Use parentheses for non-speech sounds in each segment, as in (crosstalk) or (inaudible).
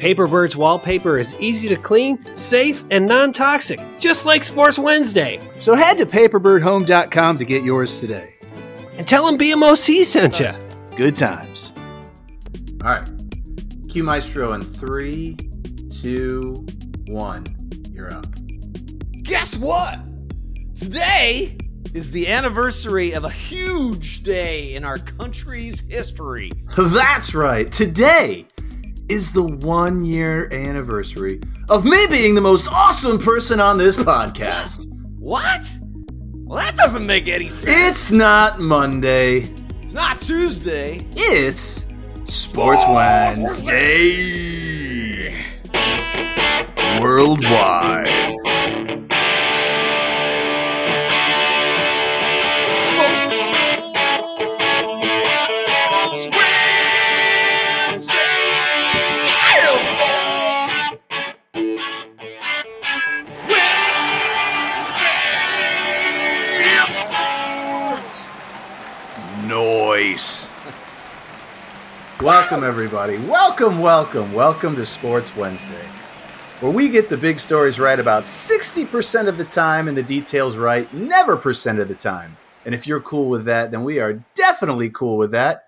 Paperbird's wallpaper is easy to clean, safe, and non toxic, just like Sports Wednesday. So head to paperbirdhome.com to get yours today. And tell them BMOC sent you. Good times. All right. Q Maestro in three, two, one. You're up. Guess what? Today is the anniversary of a huge day in our country's history. That's right. Today is the one year anniversary of me being the most awesome person on this podcast. What? Well, that doesn't make any sense. It's not Monday, It's not Tuesday. it's Sports Wednesday. Worldwide. Welcome, everybody. Welcome, welcome, welcome to Sports Wednesday, where we get the big stories right about 60% of the time and the details right never percent of the time. And if you're cool with that, then we are definitely cool with that.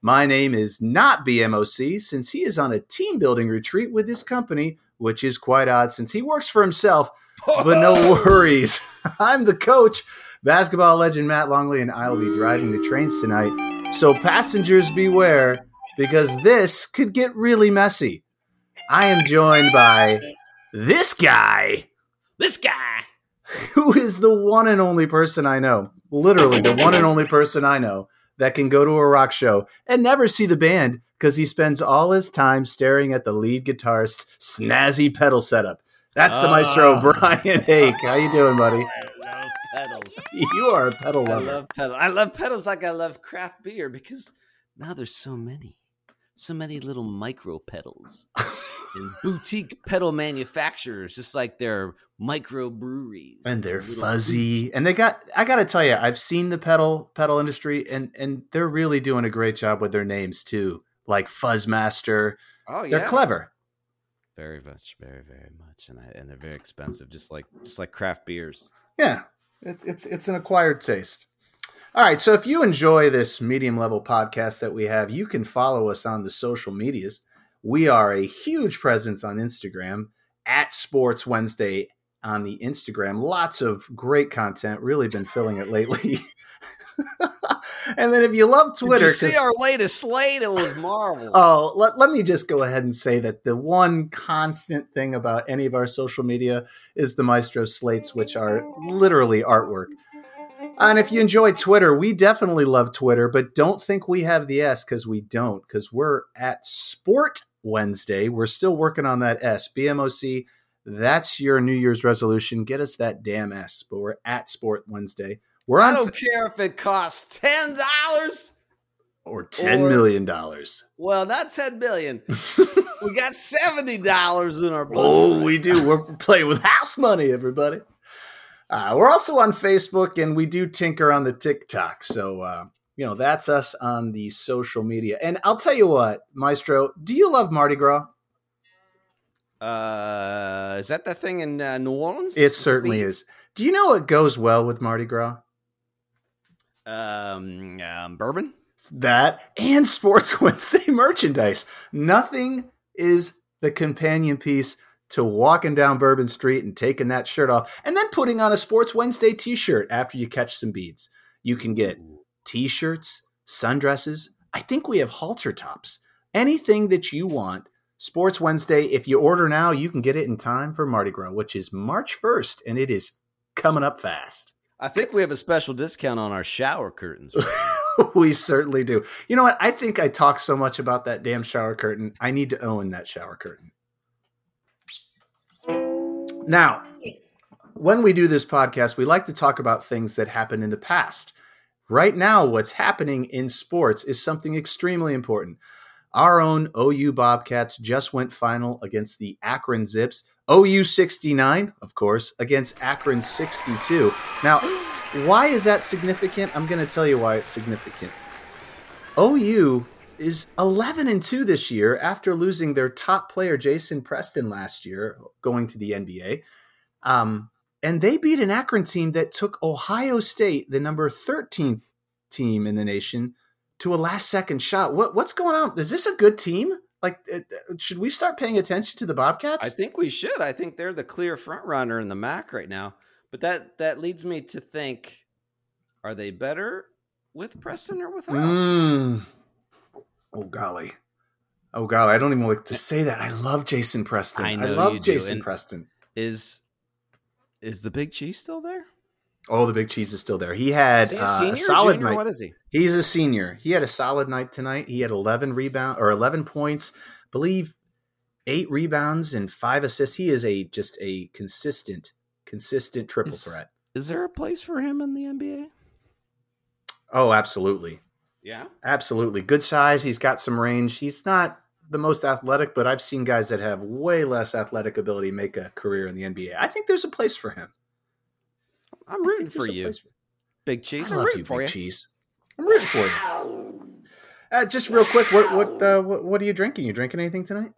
My name is not BMOC since he is on a team building retreat with his company, which is quite odd since he works for himself. But no (laughs) worries. (laughs) I'm the coach, basketball legend Matt Longley, and I will be driving the trains tonight. So passengers beware because this could get really messy. I am joined by this guy This guy. who is the one and only person I know, literally the one and only person I know that can go to a rock show and never see the band because he spends all his time staring at the lead guitarist's snazzy pedal setup. That's the maestro Ah. Brian Hake. How you doing, buddy? I love pedals. You are a pedal lover. I love pedals. I love pedals like I love craft beer because now there's so many, so many little micro pedals and (laughs) boutique pedal manufacturers, just like they're micro breweries and they're fuzzy and they got i gotta tell you i've seen the pedal pedal industry and and they're really doing a great job with their names too like fuzzmaster Oh yeah, they're clever Very much, very, very much, and I, and they're very expensive, just like just like craft beers. Yeah, it, it's it's an acquired taste. All right, so if you enjoy this medium level podcast that we have, you can follow us on the social medias. We are a huge presence on Instagram at Sports Wednesday on the Instagram. Lots of great content. Really been filling it lately. (laughs) and then if you love Twitter, Did you see our latest slate? It was marvelous. Oh, let, let me just go ahead and say that the one constant thing about any of our social media is the Maestro slates, which are literally artwork. And if you enjoy Twitter, we definitely love Twitter, but don't think we have the S because we don't, because we're at Sport Wednesday. We're still working on that S. BMOC, that's your New Year's resolution. Get us that damn S, but we're at Sport Wednesday. We're I don't care if it costs ten dollars. or ten or- million dollars. Well, not ten million. (laughs) we got seventy dollars in our budget. Oh, we do. We're playing with house money, everybody. Uh, we're also on Facebook and we do tinker on the TikTok. So, uh, you know, that's us on the social media. And I'll tell you what, Maestro, do you love Mardi Gras? Uh, is that that thing in uh, New Orleans? It certainly is. Do you know what goes well with Mardi Gras? Um, um, bourbon. That and Sports (laughs) Wednesday merchandise. Nothing is the companion piece to walking down Bourbon Street and taking that shirt off and then putting on a Sports Wednesday t shirt after you catch some beads. You can get t shirts, sundresses. I think we have halter tops anything that you want. Sports Wednesday, if you order now, you can get it in time for Mardi Gras, which is March 1st, and it is coming up fast. I think we have a special discount on our shower curtains. (laughs) we certainly do. You know what? I think I talk so much about that damn shower curtain. I need to own that shower curtain. Now, when we do this podcast, we like to talk about things that happened in the past. Right now, what's happening in sports is something extremely important. Our own OU Bobcats just went final against the Akron Zips. OU 69, of course, against Akron 62. Now, why is that significant? I'm going to tell you why it's significant. OU is 11 and 2 this year after losing their top player Jason Preston last year going to the NBA. Um, and they beat an Akron team that took Ohio State, the number 13 team in the nation, to a last second shot. What what's going on? Is this a good team? Like, should we start paying attention to the Bobcats? I think we should. I think they're the clear front runner in the MAC right now. But that that leads me to think: Are they better with Preston or without? Mm. Oh golly, oh golly! I don't even like to say that. I love Jason Preston. I, I love Jason Preston. Is is the Big Cheese still there? Oh, the Big Cheese is still there. He had he a, uh, a solid night. What is he? He's a senior. He had a solid night tonight. He had 11 rebound or 11 points, I believe eight rebounds and five assists. He is a just a consistent, consistent triple is, threat. Is there a place for him in the NBA? Oh, absolutely. Yeah, absolutely. Good size. He's got some range. He's not the most athletic, but I've seen guys that have way less athletic ability make a career in the NBA. I think there's a place for him. I'm rooting for you, for... Big Cheese. I love you, Big you. Cheese. I'm rooting for you. Uh, just real quick, what what, uh, what what are you drinking? You drinking anything tonight?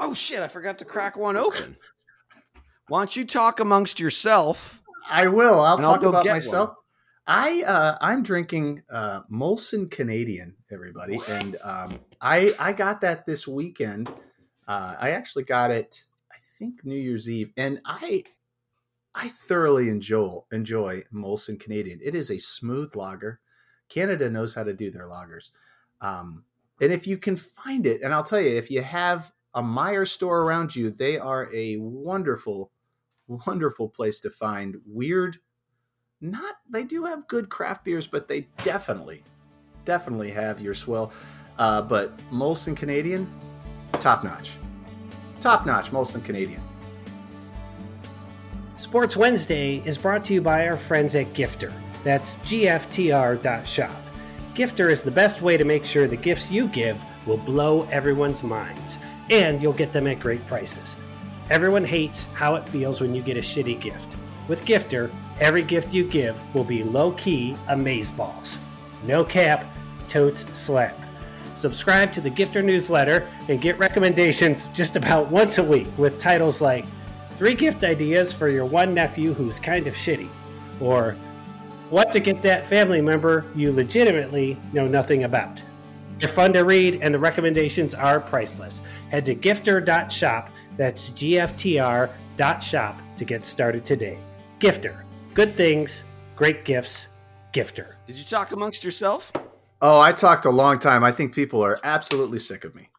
Oh shit! I forgot to crack one open. Why don't you talk amongst yourself? I will. I'll talk I'll about myself. One. I uh, I'm drinking uh, Molson Canadian, everybody, what? and um, I I got that this weekend. Uh, I actually got it, I think New Year's Eve, and I I thoroughly enjoy enjoy Molson Canadian. It is a smooth lager. Canada knows how to do their lagers, um, and if you can find it, and I'll tell you, if you have a Meijer store around you, they are a wonderful, wonderful place to find weird not they do have good craft beers, but they definitely, definitely have your swell. Uh, but Molson Canadian, top notch, top notch Molson Canadian. Sports Wednesday is brought to you by our friends at Gifter. That's gftr.shop. Gifter is the best way to make sure the gifts you give will blow everyone's minds, and you'll get them at great prices. Everyone hates how it feels when you get a shitty gift. With Gifter, Every gift you give will be low key amazeballs. No cap, totes slam. Subscribe to the Gifter newsletter and get recommendations just about once a week with titles like Three Gift Ideas for Your One Nephew Who's Kind of Shitty, or What to Get That Family Member You Legitimately Know Nothing About. They're fun to read and the recommendations are priceless. Head to gifter.shop, that's GFTR.shop to get started today. Gifter Good things, great gifts, gifter. Did you talk amongst yourself? Oh, I talked a long time. I think people are absolutely sick of me.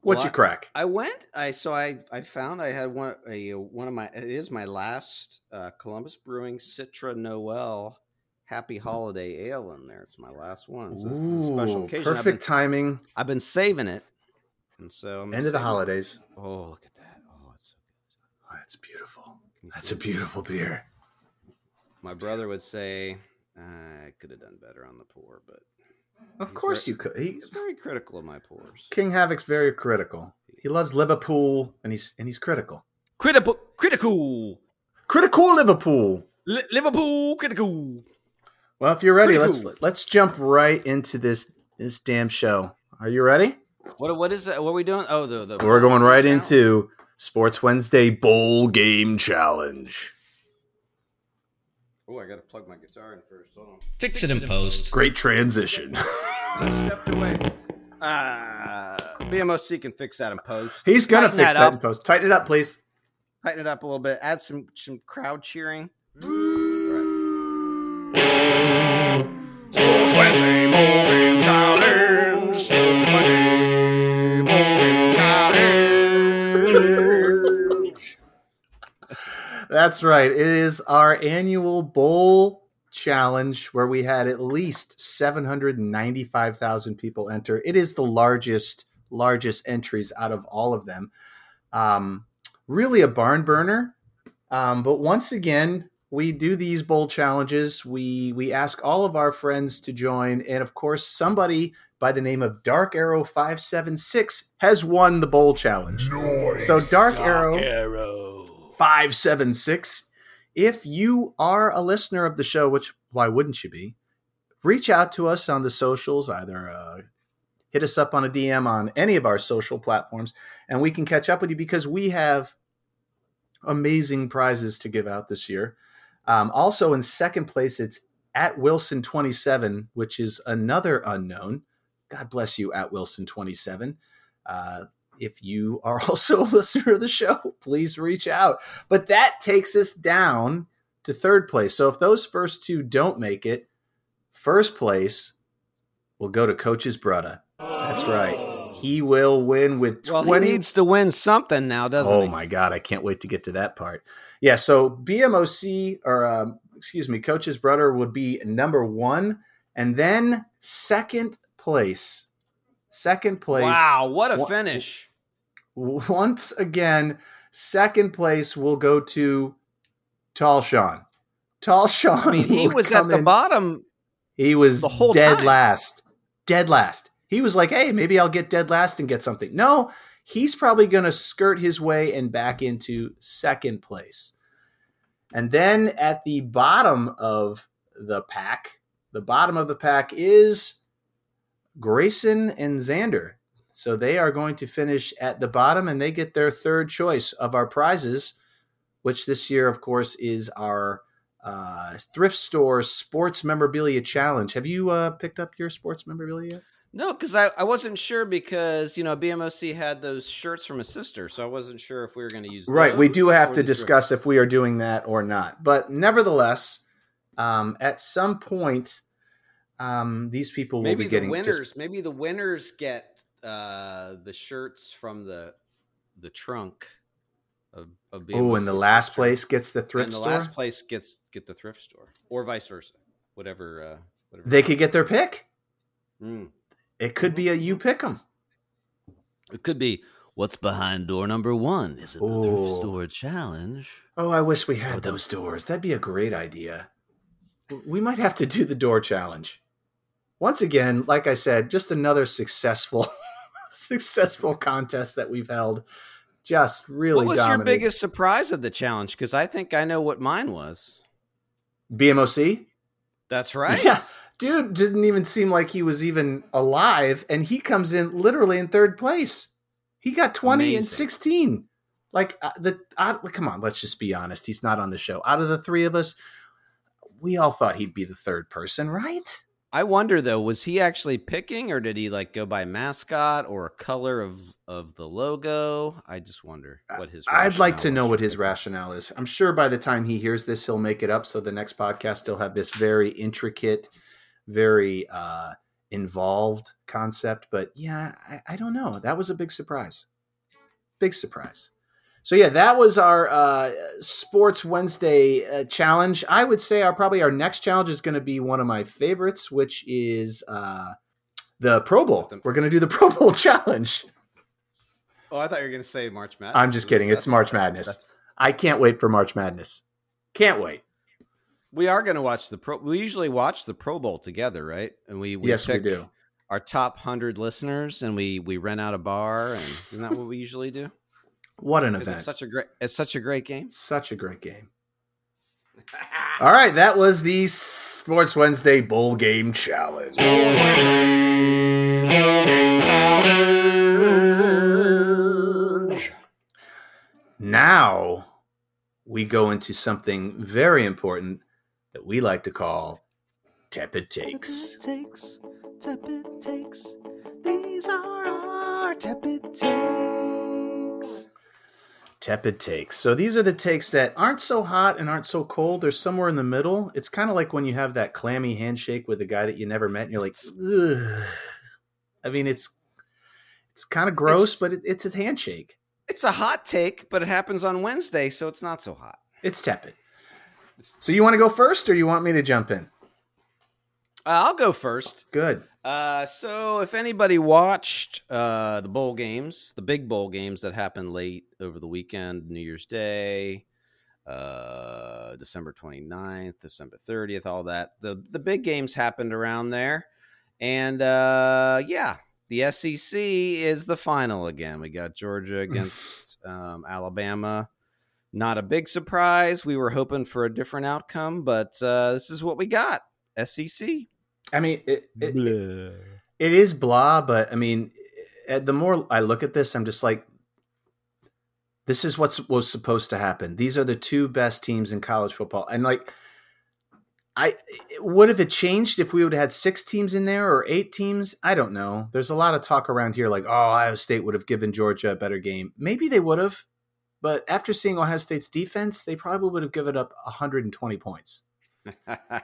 What'd well, you crack? I, I, went. I so I I found I had one a one of my it is my last uh, Columbus Brewing Citra Noel Happy Holiday Ale in there. It's my last one. So this Ooh, is a special occasion. Perfect I've been, timing. I've been saving it, and so I'm end of the holidays. It. Oh, look at that! Oh, it's so good. Oh, that's beautiful. That's a beautiful beer my brother would say uh, I could have done better on the poor, but of course very, you could. He, he's very critical of my pours. King Havoc's very critical. He loves Liverpool, and he's and he's critical. Critical, critical, critical Liverpool. Li- Liverpool, critical. Well, if you're ready, critical. let's let's jump right into this this damn show. Are you ready? What what is that? What are we doing? Oh, the, the we're going right challenge. into Sports Wednesday Bowl Game Challenge. Oh, I got to plug my guitar in first. Hold on. Fix it in post. Great transition. I stepped away. Uh, BMOC can fix that in post. He's gonna Tighten fix that, that in post. Tighten it up, please. Tighten it up a little bit. Add some some crowd cheering. Sports Wednesday morning challenge. That's right. It is our annual bowl challenge where we had at least 795,000 people enter. It is the largest largest entries out of all of them. Um, really a barn burner. Um, but once again, we do these bowl challenges. We we ask all of our friends to join, and of course, somebody by the name of Dark Arrow five seven six has won the bowl challenge. Nice. So Dark, Dark Arrow, Arrow five seven six. If you are a listener of the show, which why wouldn't you be? Reach out to us on the socials, either uh, hit us up on a DM on any of our social platforms, and we can catch up with you because we have amazing prizes to give out this year. Um, also, in second place, it's at Wilson 27, which is another unknown. God bless you, at Wilson 27. Uh, if you are (laughs) also a listener of the show, please reach out. But that takes us down to third place. So if those first two don't make it, first place will go to Coach's brother. That's right. He will win with 20. Well, he needs to win something now, doesn't oh he? Oh, my God. I can't wait to get to that part. Yeah. So BMOC, or um, excuse me, Coach's brother would be number one. And then second place. Second place. Wow. What a finish. Once again, second place will go to Tall Sean. Tall (laughs) Sean. I mean, he was at the in, bottom. He was the whole dead time. last. Dead last. He was like, hey, maybe I'll get dead last and get something. No, he's probably going to skirt his way and back into second place. And then at the bottom of the pack, the bottom of the pack is Grayson and Xander. So they are going to finish at the bottom and they get their third choice of our prizes, which this year, of course, is our uh, thrift store sports memorabilia challenge. Have you uh, picked up your sports memorabilia? No, because I, I wasn't sure because you know BMOC had those shirts from a sister, so I wasn't sure if we were going to use. Right, we do have to discuss if we are doing that or not. But nevertheless, um, at some point, um, these people will maybe be getting the winners. Just... Maybe the winners get uh, the shirts from the the trunk of, of Oh, and the last sister. place gets the thrift and the store. last place gets get the thrift store, or vice versa. Whatever. Uh, whatever. They could get their pick. Mm. It could be a you pick them. It could be what's behind door number one. Is it the Ooh. thrift store challenge? Oh, I wish we had those doors. That'd be a great idea. We might have to do the door challenge. Once again, like I said, just another successful (laughs) successful contest that we've held. Just really What was dominated. your biggest surprise of the challenge? Because I think I know what mine was. BMOC? That's (laughs) right. Yeah dude didn't even seem like he was even alive, and he comes in literally in third place. He got twenty Amazing. and sixteen. Like uh, the uh, come on, let's just be honest. He's not on the show. Out of the three of us, we all thought he'd be the third person, right? I wonder though, was he actually picking, or did he like go by mascot or color of of the logo? I just wonder what his. I'd like to know what his rationale is. I'm sure by the time he hears this, he'll make it up. So the next podcast, he'll have this very intricate very uh, involved concept. But yeah, I, I, don't know. That was a big surprise. Big surprise. So yeah, that was our uh, Sports Wednesday uh, challenge. I would say our probably our next challenge is going to be one of my favorites, which is uh, the Pro Bowl. We're going to do the (laughs) Pro Bowl challenge. Oh, I thought you were going to say March Madness. I'm just kidding. It's March Madness. I can't wait for March Madness. Can't wait. We are going to watch the pro. We usually watch the Pro Bowl together, right? And we, we yes, we do. Our top hundred listeners, and we we rent out a bar, and isn't that what we usually do? What an event! It's such a great. It's such a great game. Such a great game. (laughs) All right, that was the Sports Wednesday Bowl Game Challenge. Now we go into something very important that we like to call tepid takes. Tepid takes, tepid takes. These are our tepid takes. Tepid takes. So these are the takes that aren't so hot and aren't so cold. They're somewhere in the middle. It's kind of like when you have that clammy handshake with a guy that you never met, and you're like, Ugh. I mean, it's it's kind of gross, it's, but it, it's a handshake. It's a hot take, but it happens on Wednesday, so it's not so hot. It's tepid. So you want to go first, or you want me to jump in? Uh, I'll go first. Good. Uh, so if anybody watched uh, the bowl games, the big bowl games that happened late over the weekend, New Year's Day, uh, December 29th, December 30th, all that, the, the big games happened around there. And uh, yeah, the SEC is the final again. We got Georgia (laughs) against um, Alabama. Not a big surprise. We were hoping for a different outcome, but uh, this is what we got. SEC. I mean, it, it, it is blah, but I mean, eh, the more I look at this, I'm just like, this is what was supposed to happen. These are the two best teams in college football, and like, I would have it changed if we would have had six teams in there or eight teams? I don't know. There's a lot of talk around here like, oh, Ohio State would have given Georgia a better game. Maybe they would have, but after seeing Ohio State's defense, they probably would have given up 120 points.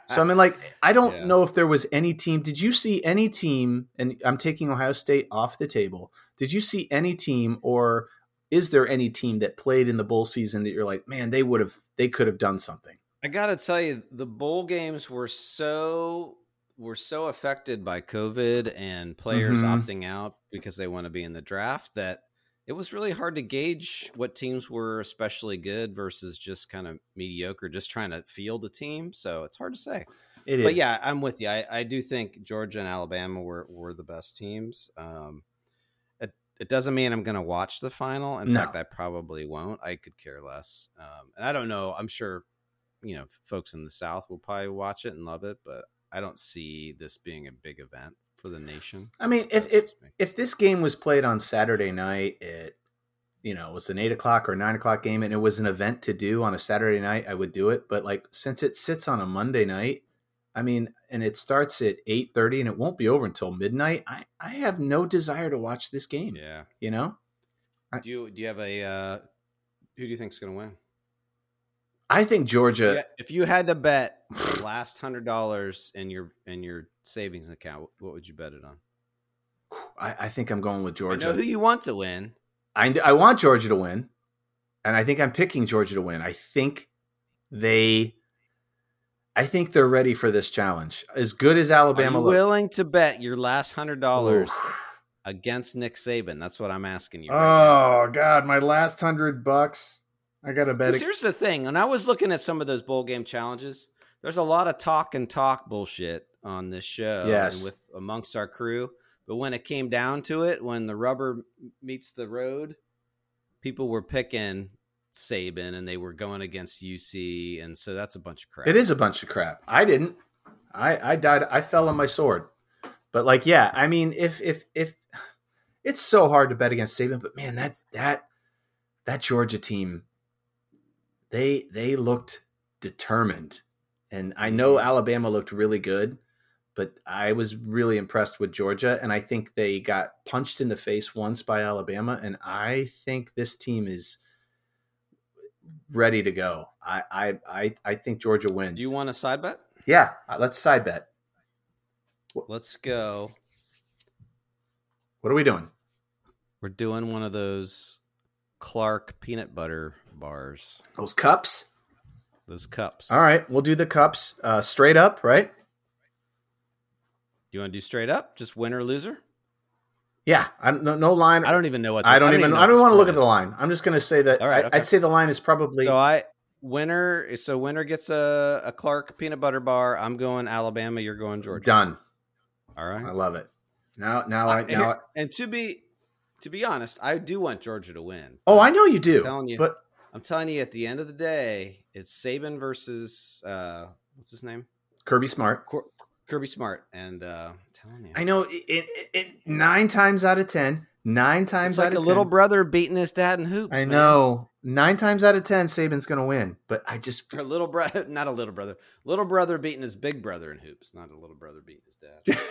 So I mean, like, I don't yeah. know if there was any team. Did you see any team? And I'm taking Ohio State off the table. Did you see any team, or is there any team that played in the bowl season that you're like, man, they would have, they could have done something? I gotta tell you, the bowl games were so were so affected by COVID and players mm-hmm. opting out because they want to be in the draft that it was really hard to gauge what teams were especially good versus just kind of mediocre, just trying to field a team. So it's hard to say. It but is. yeah, I'm with you. I, I, do think Georgia and Alabama were, were the best teams. Um, it, it doesn't mean I'm going to watch the final. In no. fact, I probably won't. I could care less. Um, and I don't know. I'm sure, you know, folks in the South will probably watch it and love it, but I don't see this being a big event for the nation. I mean, if if if this game was played on Saturday night, it you know was an eight o'clock or nine o'clock game, and it was an event to do on a Saturday night, I would do it. But like since it sits on a Monday night, I mean, and it starts at eight thirty, and it won't be over until midnight. I I have no desire to watch this game. Yeah, you know. do you do you have a uh, who do you think's going to win? I think Georgia. If you had to bet (sighs) last hundred dollars in your in your savings account, what would you bet it on? I, I think I'm going with Georgia. I know who you want to win. I I want Georgia to win, and I think I'm picking Georgia to win. I think they. I think they're ready for this challenge. As good as Alabama, Are you willing to bet your last hundred dollars against Nick Saban? That's what I'm asking you. Right oh now. God, my last hundred bucks. I got a bet. Here's the thing: when I was looking at some of those bowl game challenges, there's a lot of talk and talk bullshit on this show. Yes, with amongst our crew. But when it came down to it, when the rubber meets the road, people were picking Saban and they were going against UC, and so that's a bunch of crap. It is a bunch of crap. I didn't. I I died. I fell on my sword. But like, yeah, I mean, if if if (sighs) it's so hard to bet against Saban, but man, that that that Georgia team they they looked determined. And I know mm-hmm. Alabama looked really good, but I was really impressed with Georgia and I think they got punched in the face once by Alabama and I think this team is ready to go. I I I, I think Georgia wins. Do you want a side bet? Yeah, uh, let's side bet. Let's go. What are we doing? We're doing one of those Clark peanut butter bars. Those cups? Those cups. All right, we'll do the cups uh, straight up, right? You want to do straight up? Just winner loser? Yeah, I, no, no line. I don't even know what. The, I don't, I don't even. even I don't want to look at the line. I'm just going to say that. All right, okay. I'd say the line is probably. So I winner. So winner gets a, a Clark peanut butter bar. I'm going Alabama. You're going Georgia. Done. All right. I love it. Now, now, I, now, and, and to be to be honest, I do want Georgia to win. Oh, I know you do. I'm telling you, but I'm telling you, at the end of the day, it's Saban versus uh, what's his name? Kirby Smart. Cor- Kirby Smart, and uh, I'm telling you, I know. It, it, it, nine times out of ten, nine times it's like a 10, little brother beating his dad in hoops. I man. know. Nine times out of ten, Saban's going to win. But I just for (laughs) a little brother, (laughs) not a little brother, little brother beating his big brother in hoops, not a little brother beating his dad. (laughs)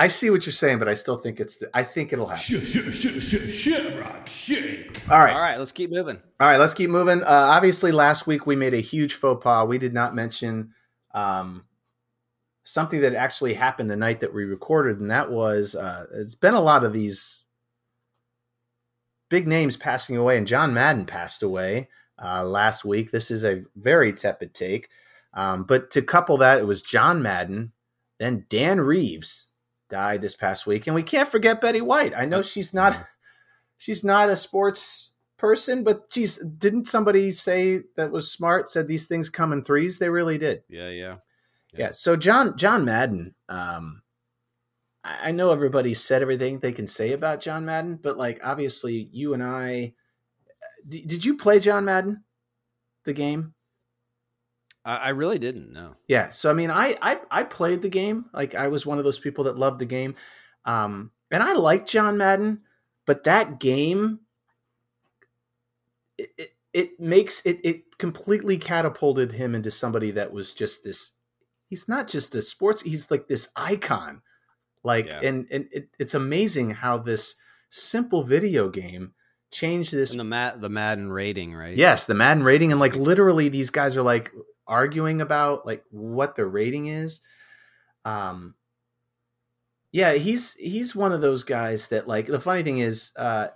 I see what you're saying, but I still think it's. The, I think it'll happen. Shamrock shake. All right, all right. Let's keep moving. All right, let's keep moving. Uh, obviously, last week we made a huge faux pas. We did not mention um, something that actually happened the night that we recorded, and that was uh, it's been a lot of these big names passing away, and John Madden passed away uh, last week. This is a very tepid take. Um, but to couple that, it was John Madden, then Dan Reeves died this past week, and we can't forget Betty White. I know she's not (laughs) she's not a sports person, but she's didn't somebody say that was smart said these things come in threes? They really did. Yeah, yeah. Yeah. So John John Madden, um, I, I know everybody said everything they can say about John Madden, but like obviously you and I, d- did you play John Madden, the game? I, I really didn't know. Yeah. So I mean, I, I I played the game. Like I was one of those people that loved the game, um, and I liked John Madden, but that game, it, it, it makes it it completely catapulted him into somebody that was just this. He's not just a sports. He's like this icon. Like Yeah. and and it, it's amazing how this simple video game changed this And the Mad the Madden rating, right? Yes, the Madden rating, and like literally, these guys are like arguing about like what the rating is. Um, yeah, he's he's one of those guys that like the funny thing is, uh,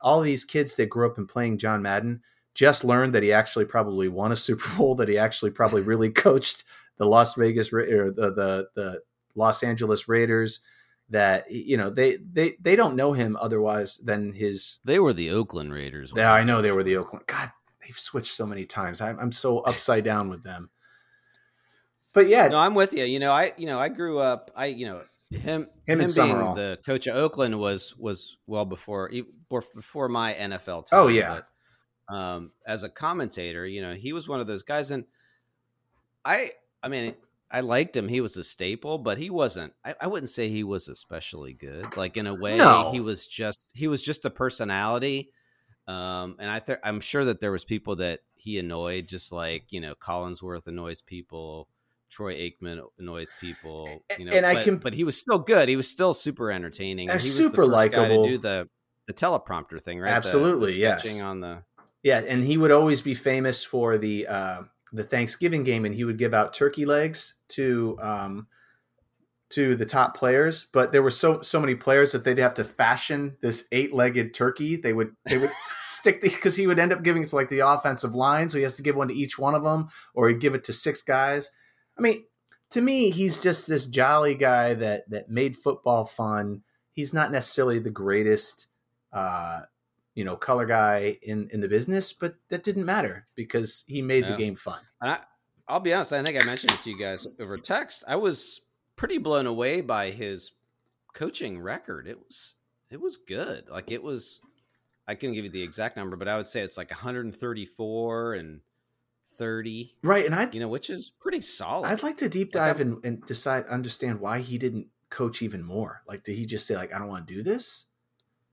all these kids that grew up in playing John Madden just learned that he actually probably won a Super (laughs) Bowl, that he actually probably really (laughs) coached the Las Vegas Ra- or the the the Los Angeles Raiders. That you know they they they don't know him otherwise than his They were the Oakland Raiders. yeah, I know they were the Oakland. God, they've switched so many times. I'm, I'm so upside down with them. But yeah, No, I'm with you. You know, I you know I grew up. I you know him Him him, and being Summerall. the coach of Oakland was was well before before my NFL time. Oh, yeah. But, um, as a commentator, you know, he was one of those guys, and I I mean. I liked him. He was a staple, but he wasn't. I, I wouldn't say he was especially good. Like in a way, No. he was just he was just a personality. Um, and I th- I'm sure that there was people that he annoyed, just like you know Collinsworth annoys people, Troy Aikman annoys people. You know, And I but, can- but he was still good. He was still super entertaining. Uh, he was super the likable. to do the the teleprompter thing, right? The- the Absolutely, yes. on the yeah, and he would always be famous for the uh, the Thanksgiving game, and he would give out turkey legs to um, to the top players. But there were so so many players that they'd have to fashion this eight legged turkey. They would they would (laughs) stick the because he would end up giving it to like the offensive line, so he has to give one to each one of them, or he'd give it to six guys. I mean, to me, he's just this jolly guy that that made football fun. He's not necessarily the greatest. Uh, you know, color guy in in the business, but that didn't matter because he made the game fun. I, I'll be honest. I think I mentioned it to you guys over text. I was pretty blown away by his coaching record. It was it was good. Like it was. I can't give you the exact number, but I would say it's like 134 and 30. Right, and I You know, which is pretty solid. I'd like to deep Like, dive and, and decide understand why he didn't coach even more. Like, did he just say like I don't want to do this?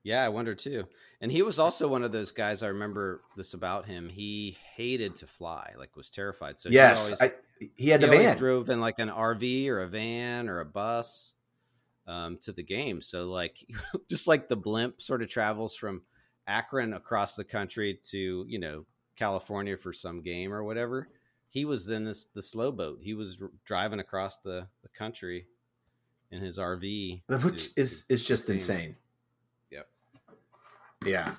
Yeah, I wonder too. And he was also one of those guys. I remember this about him. He hated to fly, like was terrified. So he yes, always- I, he had the he always van. drove in like an RV or a van or a bus um, to the game. So like (laughs) just like the blimp sort of travels from Akron across the country to you know California for some game or whatever. He was in this the slow boat. He was dr- driving across the, the country in his RV, which to- is is just games. insane. Yep. Yeah.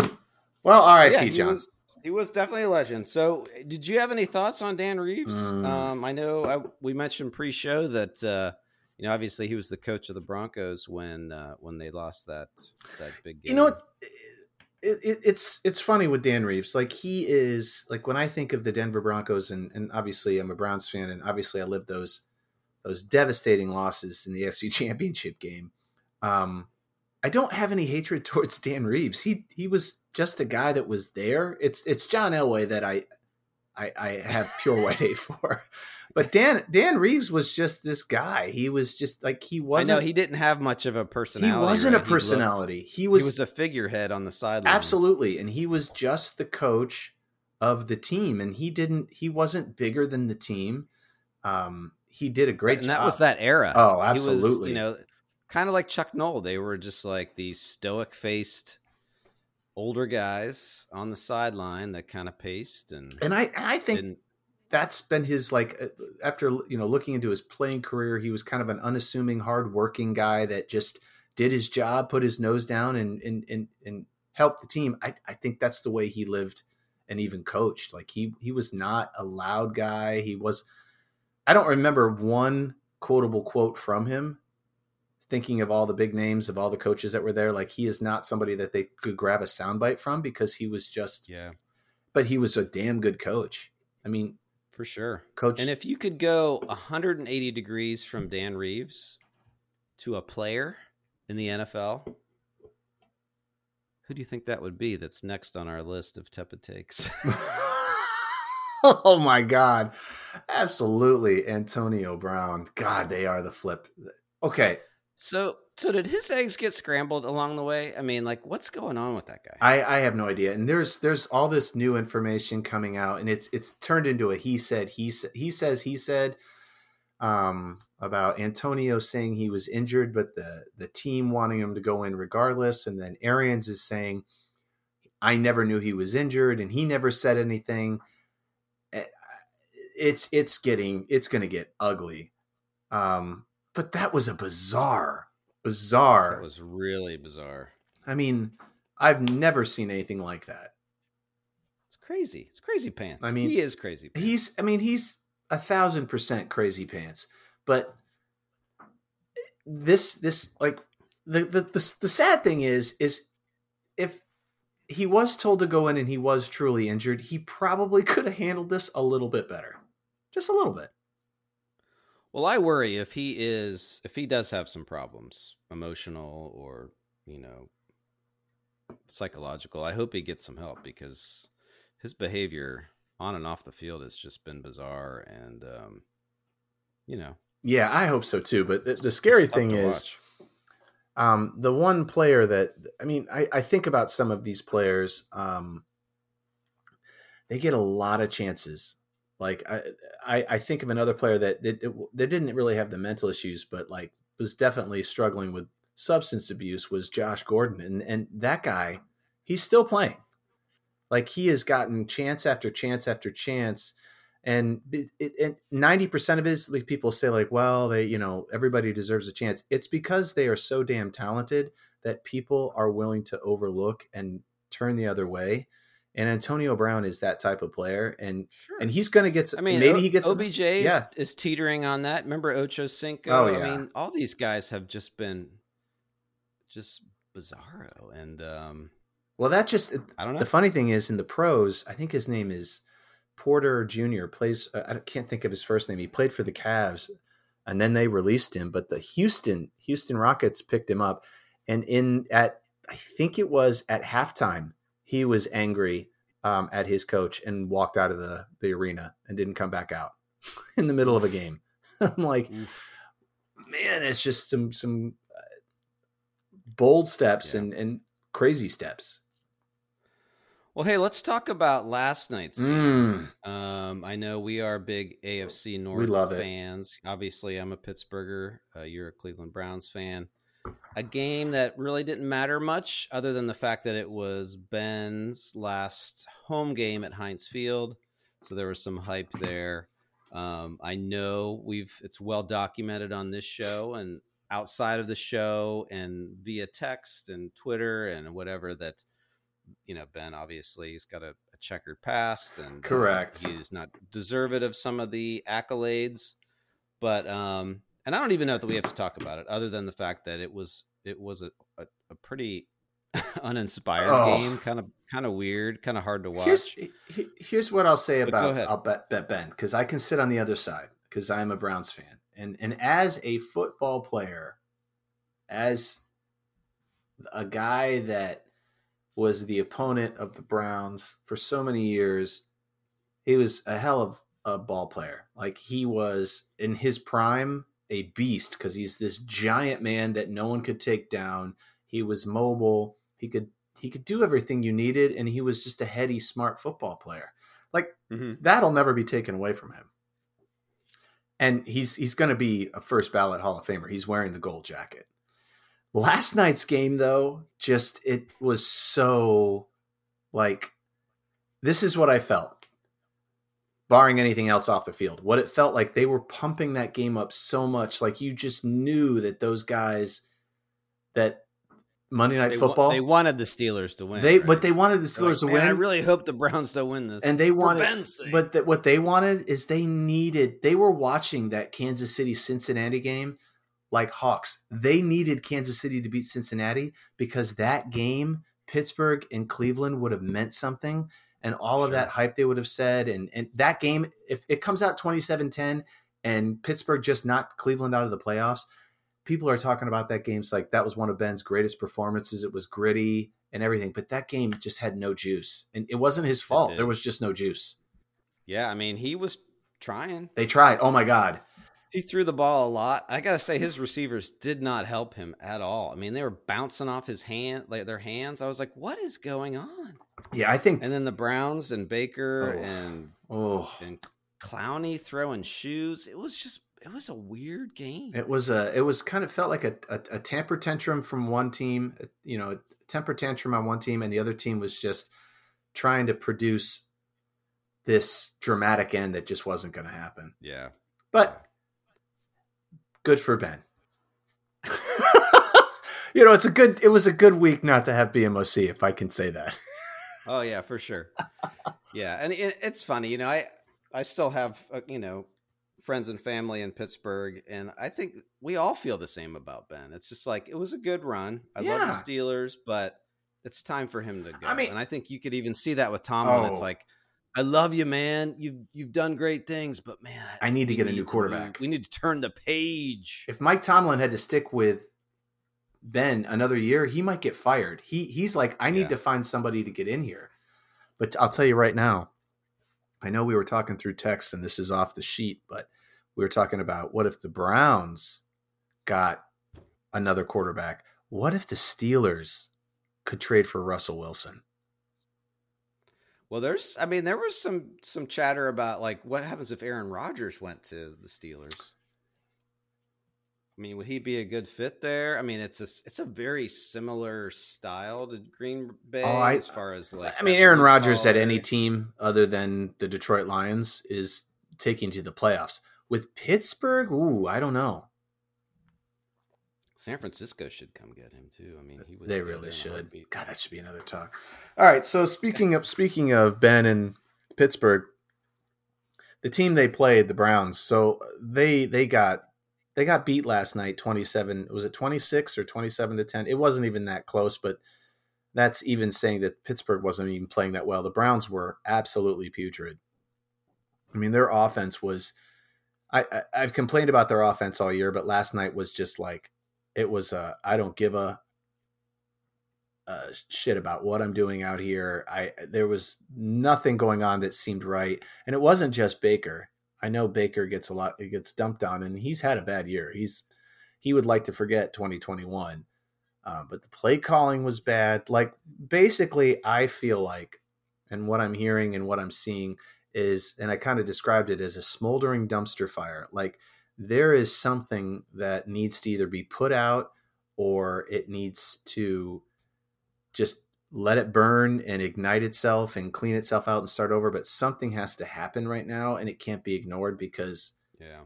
Well, all right, yeah, he John. was he was definitely a legend. So, did you have any thoughts on Dan Reeves? Mm. Um, I know I, we mentioned pre-show that uh, you know obviously he was the coach of the Broncos when uh, when they lost that that big game. you know what? It, it, it's it's funny with Dan Reeves. Like he is like when I think of the Denver Broncos, and and obviously I'm a Browns fan, and obviously I lived those those devastating losses in the (laughs) AFC Championship game. Um, I don't have any hatred (laughs) towards Dan Reeves. He he was just a guy that was there. It's it's John Elway that I I, I have pure white hate (laughs) for. But Dan Dan Reeves was just this guy. He was just like he wasn't. know he didn't have much of a personality. he wasn't right? a He looked- personality. He He was, was, a figurehead on the sideline. absolutely, and he was just the coach of the team, and he didn't. He wasn't bigger than the team. Um, he did a great and job. And that was that era. Oh, He was, absolutely. you know, kind of like Chuck Noll. They were just like these stoic-faced older guys on the sideline that kind of paced and and I and I think. That's been his like uh, after you know looking into his playing career he was kind of an unassuming hard working guy that just did his job put his nose down and and and, and help the team. I, I think that's the way he lived and even coached. Like he he was not a loud guy. He was I don't remember one quotable quote from him. Thinking of all the big names of all the coaches that were there, like he is not somebody that they could grab a soundbite from because he was just Yeah, but he was a damn good coach. I mean, for sure. coach And if you could go 180 degrees from Dan Reeves to a player in the NFL, who do you think that would be that's next on our list of tepid takes? (laughs) oh my god. Absolutely Antonio Brown. God, they are the flip. Okay. so, so did his eggs get scrambled along the way? I mean, like, what's going on with that guy? I, I have no idea. And there's there's all this new information coming out and it's it's turned into a he said he he says he said um about Antonio saying he was injured but the the team wanting him to go in regardless and then Arians is saying I never knew he was injured and he never said anything. Eh, It's it's getting it's going to get ugly. Um but that was a bizarre bizarre that was really bizarre. I mean, I've never seen anything like that. It's crazy. It's crazy pants. I mean, he is crazy. Pants. He's, I mean, he's a thousand percent crazy pants. But this, this, like, the, the the the sad thing is, is if he was told to go in and he was truly injured, he probably (laughs) could have handled this a little bit better, just a little bit. Well, I worry if he is if he does have some problems, emotional or you know psychological. I hope he gets some help because his behavior on and off the field has just been bizarre, and um, you know, Yeah, I hope so too. But the, the scary thing is, watch. um, the one player that I mean, I, I think about some of these players. Um, they get a lot of chances. Like I, I, I think of another player that that, that didn't really have the mental issues, but like was definitely struggling with substance abuse. Was Josh Gordon, and and that guy, he's still playing. Like he has gotten chance after chance after chance, and ninety percent of his like people say like, well, they you know everybody deserves a chance. It's because they are so damn talented that people are willing to overlook and turn the other way. And Antonio Brown is that type of player, and Sure. and he's going to get. Some, I mean, maybe O- he gets. some- OBJ is, yeah. is teetering on that. Remember Ocho Cinco? Oh, I yeah. mean, all these guys have just been just bizarro, and um, Well, that just I don't know. the funny thing is in the pros. I think his name is Porter Jr. Plays. uh, I can't think of his first name. He played for the Cavs, and then they released him. But the Houston Houston Rockets picked him up, and in at I think it was at halftime he was angry um, at his coach and walked out of the the arena and didn't come back out (laughs) in the middle of a game. (laughs) I'm like, man, it's just some some uh, bold steps Yeah. and and crazy steps. Well, hey, let's talk about last night's game. Mm. Um, I know we are big AFC North love it. fans. Obviously, I'm a Pittsburgher. Uh, you're a Cleveland Browns fan. A game that really didn't matter much, other than the fact that it was Ben's last home game at Heinz Field, so there was some hype there. Um, I know we've it's well documented on this show and outside of the show and via text and Twitter and whatever that you know Ben obviously he's got a, a checkered past and uh, Correct. he's not deserved of some of the accolades but um and I don't even know that we have to talk about it other than the fact that it was it was a, a, a pretty (laughs) uninspired Oh. game kind of kind of weird kind of hard to watch Here's here's what I'll say But about. I'll bet, bet Ben because I can sit on the other side because I'm a Browns fan and and as a football player, as a guy that was the opponent of the Browns for so many years, he was a hell of a ball player. Like he was in his prime a beast because he's this giant man that no one could take down. He was mobile. He could he could do everything you needed, and he was just a heady, smart football player. Like Mhm. that'll never be taken away from him. And he's he's going to be a first ballot Hall of Famer. He's wearing the gold jacket. Last night's game, though, just it was so like this is what I felt, barring anything else off the field. What it felt like they were pumping that game up so much, like you just knew that those guys that Monday Night They, wa- Football. they wanted the Steelers to win. They right? but they wanted the They're like, Steelers to win. I really hope the Browns don't win this. and they wanted but what they wanted is they needed they were watching that Kansas City Cincinnati game like hawks. They needed Kansas City to beat Cincinnati because that game Pittsburgh and Cleveland would have meant something and all of Sure. that hype they would have said and and that game if it comes out 27-10 and Pittsburgh just knocked Cleveland out of the playoffs people are talking about that game. It's like that was one of Ben's greatest performances. It was gritty and everything, but that game just had no juice, and it wasn't his fault. There was just no juice. yeah, I mean, he was trying. They tried. Oh my god. He threw the ball a lot. I gotta say, his receivers did not help him at all. I mean, they were bouncing off his hand, like their hands. I was like, "What is going on?" Yeah, I think. And then the Browns and Baker Oh. and oh, and Clowney throwing shoes. It was just, it was a weird game. it was a. It was kind of felt like a, a a temper tantrum from one team. Uh, you know, a temper tantrum on one team, and the other team was just trying to produce this dramatic end that just wasn't going to happen. yeah, But good for Ben. (laughs) you know, it's a good. It was a good week not to have BMOC, if I can say that. (laughs) Oh yeah, for sure. yeah, and it, it's funny, you know. I I still have uh, you know friends and family in Pittsburgh, and I think we all feel the same about Ben. It's just like it was a good run. I Yeah. love the Steelers, but it's time for him to go. I mean- and I think you could even see that with Tomlin. It's Oh. like. I love you, man. You've you've done great things, but man, I need to we get a new quarterback. We need to turn the page. If Mike Tomlin had to stick with Ben another year, he might get fired. He he's like, I need Yeah. to find somebody to get in here. But I'll tell you right now, I know we were talking through text, and this is off the sheet, but we were talking about what if the Browns got another quarterback? What if the Steelers could trade for Russell Wilson? Well, there's, I mean, there was some some chatter about like what happens if Aaron Rodgers went to the Steelers. I mean, would he be a good fit there? I mean, it's a it's a very similar style to Green Bay Oh, I- as far as like. I mean, Aaron Rodgers at any team other than the Detroit Lions is taking to the playoffs. With Pittsburgh, ooh, I don't know. San Francisco should come get him too. I mean, he would. They go there in really should. God, that should be another talk. All right. So speaking of speaking of Ben and Pittsburgh, the team they played, the Browns. So they they got they got beat last night, twenty seven. Was it twenty six or twenty seven to ten? It wasn't even that close, but that's even saying that Pittsburgh wasn't even playing that well. The Browns were absolutely putrid. I mean, their offense was. I, I I've complained about their offense all year, but last night was just like it was. Uh, I don't give a uh, shit about what I'm doing out here. I there was nothing going on that seemed right, and it wasn't just Baker. I know Baker gets a lot, he gets dumped on, and he's had a bad year. He's he would like to forget 2021, uh, but the play calling was bad. Like basically, I feel like, and what I'm hearing and what I'm seeing is, and I kind of described it as a smoldering dumpster fire. Like there is something that needs to either be put out or it needs to just let it burn and ignite itself and clean itself out and start over. But something has to happen right now, and it can't be ignored because Yeah,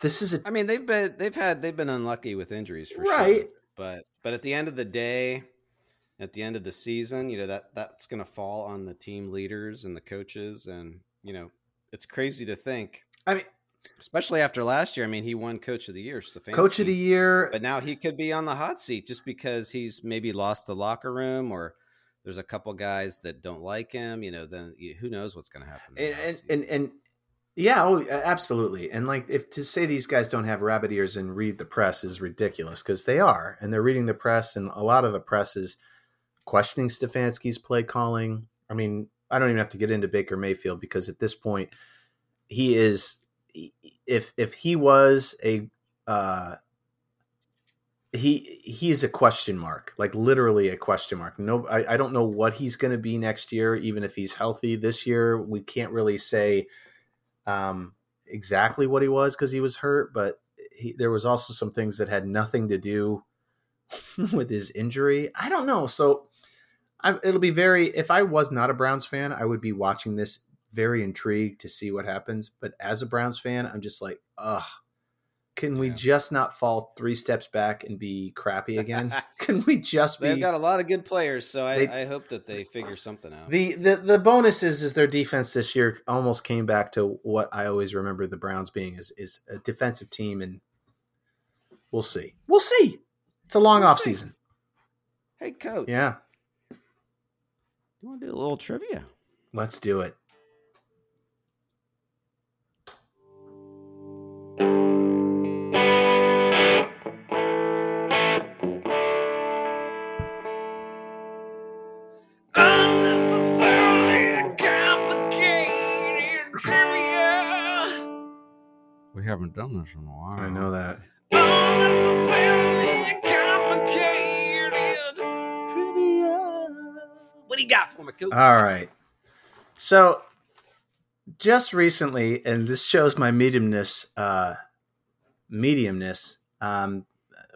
this is a I mean, they've been they've had they've been unlucky with injuries for sure. right. but but at the end of the day at the end of the season you know that that's going to fall on the team leaders and the coaches and you know it's crazy to think I mean, especially after last year i mean he won coach of the year Stefanski, coach of the year. but now he could be on the hot seat just because he's maybe lost the locker room or there's a couple guys that don't like him you know then you- who knows what's going to happen and and, and and yeah, oh, absolutely. And like, if to say these guys don't have rabbit ears and read the press is ridiculous because they are, and they're reading the press, and a lot of the press is questioning Stefanski's play calling. I mean, I don't even have to get into Baker Mayfield because at this point, he is. If if he was a uh, he he's a question mark, like literally a question mark. No, I, I don't know what he's going to be next year, even if he's healthy. This year, we can't really say um, exactly what he was because he was hurt, but he, there was also some things that had nothing to do (laughs) with his injury. I don't know. So I, it'll be very. If I was not a Browns fan, I would be watching this very intrigued to see what happens. But as a Browns fan, I'm just like, ugh. can we Yeah. just not fall three steps back and be crappy again? (laughs) (laughs) can we just They've be got a lot of good players, so I, They- I hope that they figure something out. the, the the bonus is is their defense this year almost came back to what I always remember the Browns being is is a defensive team and we'll see. We'll see. It's a long We'll off see. season. hey, coach. Yeah. You want to do a little trivia? Let's do it. Haven't done this in a while. I know that. Complicated trivia. What do you got for me, coach? All right. So just recently, and this shows my mediumness, uh, mediumness. Um,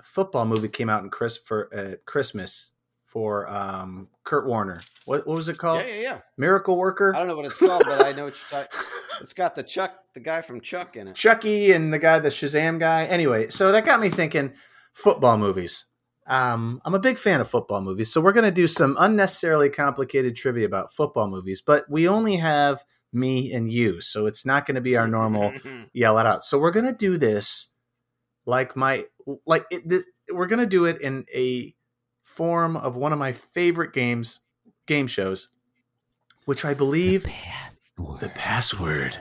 football movie came out in Chris for uh, Christmas for um, Kurt Warner. What, what was it called? yeah, yeah, yeah. Miracle Worker. I don't know what it's called, but I know what you're talking. (laughs) It's got the Chuck, the guy from Chuck in it. Chucky and the guy, the Shazam guy. Anyway, so that got me thinking football movies. Um, I'm a big fan of football movies, so we're going to do some unnecessarily complicated trivia about football movies, but we only have me and you, so it's not going to be our normal (laughs) yell it out. So we're going to do this like my like it, th- we're going to do it in a form of one of my favorite games game shows, which I believe the password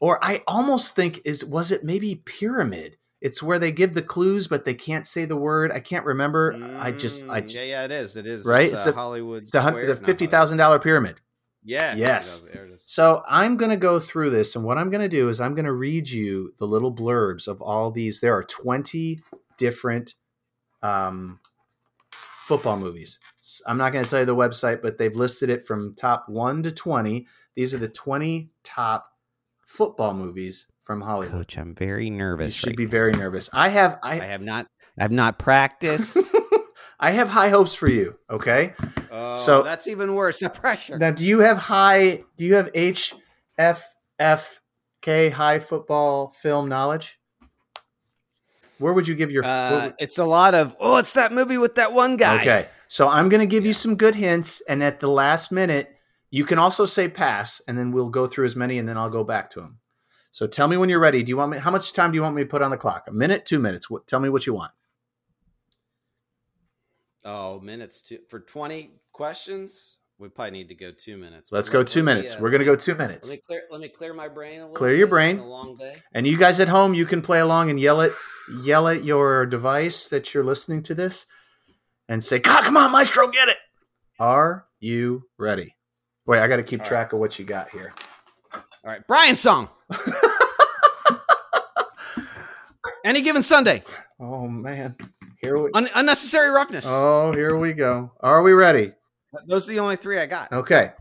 or i almost think is was it maybe pyramid it's where they give the clues but they can't say the word i can't remember i just i Mm, just yeah, yeah, it is. It is. Right? It's, It's uh, the- Hollywood. it's the, hun- Square- the not fifty Hollywood. thousand dollar pyramid Yeah. Yes. There it is. so i'm going to go through this and what i'm going to do is i'm going to read you the little blurbs of all these there are 20 different um, football movies I'm not going to tell you the website but they've listed it from top 1 to 20 these are the 20 top football movies from hollywood Coach, I'm very nervous. You should right be now. very nervous. I have I I have not. I have not practiced. (laughs) I have high hopes for you. Okay. oh, So- that's even worse. The pressure. Now, do you have high? Do you have H F F K high football film knowledge? Where would you give your? Uh, would- it's a lot of. Oh, it's that movie with that one guy. okay. So I'm going to give you some good hints, and at the last minute, you can also say pass, and then we'll go through as many, and then I'll go back to them. So tell me when you're ready. Do you want me? How much time do you want me to put on the clock? A minute, two minutes? What, tell me what you want. Oh, minutes to, for twenty questions. We probably need to go two minutes. Let's go two minutes. uh, We're going to go two minutes. Let me clear. Let me clear my brain a little. Clear your brain. a long day. And you guys at home, you can play along and yell at yell at your device that you're listening to this, and say, "God, come on, Maestro, get it." Are you ready? Wait, I got to keep All track of what you got here. All right, Brian song. (laughs) Any given Sunday. Oh man, here we. Un- unnecessary roughness. Oh, here we go. Are we ready? Those are the only three I got. Okay.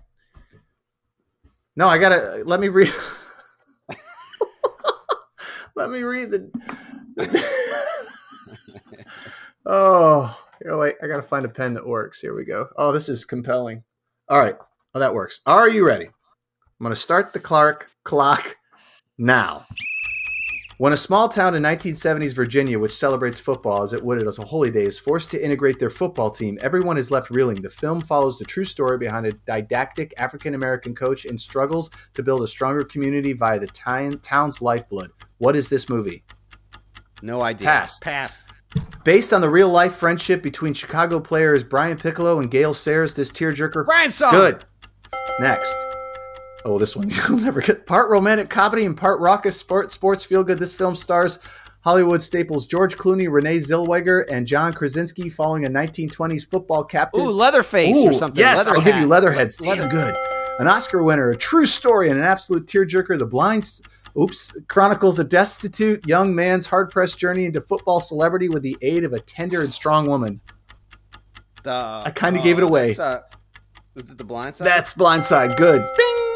No, I gotta let me read. (laughs) let me read the. (laughs) oh, here, wait. I gotta find a pen that works. Here we go. Oh, this is compelling. All right. Oh, that works. Are you ready? I'm gonna start the Clark clock now. When a small town in 1970s Virginia, which celebrates football as it would as a holy day, is forced to integrate their football team, everyone is left reeling. The film follows the true story behind a didactic African American coach and struggles to build a stronger community via the town- town's lifeblood. What is this movie? No idea. Pass. Pass. Based on the real life friendship between Chicago players Brian Piccolo and Gale Sayers, this tearjerker. Brian song. Good. Next. Oh, this one (laughs) you'll never get. Part romantic comedy and part raucous sport, sports feel good. This film stars Hollywood staples George Clooney, Renee Zellweger, and John Krasinski following a 1920s football captain. Ooh, Leatherface or something. Yes, Leather I'll give you. Leatherheads. Damn Leather- good. An Oscar winner, a true story, and an absolute tearjerker. The Blind, oops, chronicles a destitute young man's hard-pressed journey into football celebrity with the aid of a tender and strong woman. The, I kinda gave it away. uh, is it the blind side? That's Blindside. Good. Bing.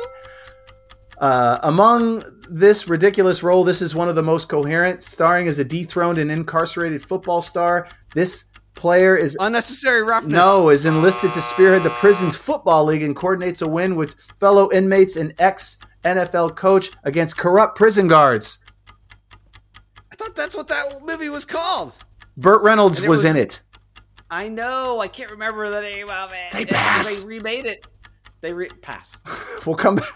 Uh, among this ridiculous role, this is one of the most coherent, starring as a dethroned and incarcerated football star. This player is unnecessary roughness. no is enlisted to spearhead the prison's football league and coordinates a win with fellow inmates and ex NFL coach against corrupt prison guards. I thought that's what that movie was called. Burt Reynolds was, was- in it. I know. I can't remember the name of it. They pass. They remade it. They re- pass. (laughs) We'll come back.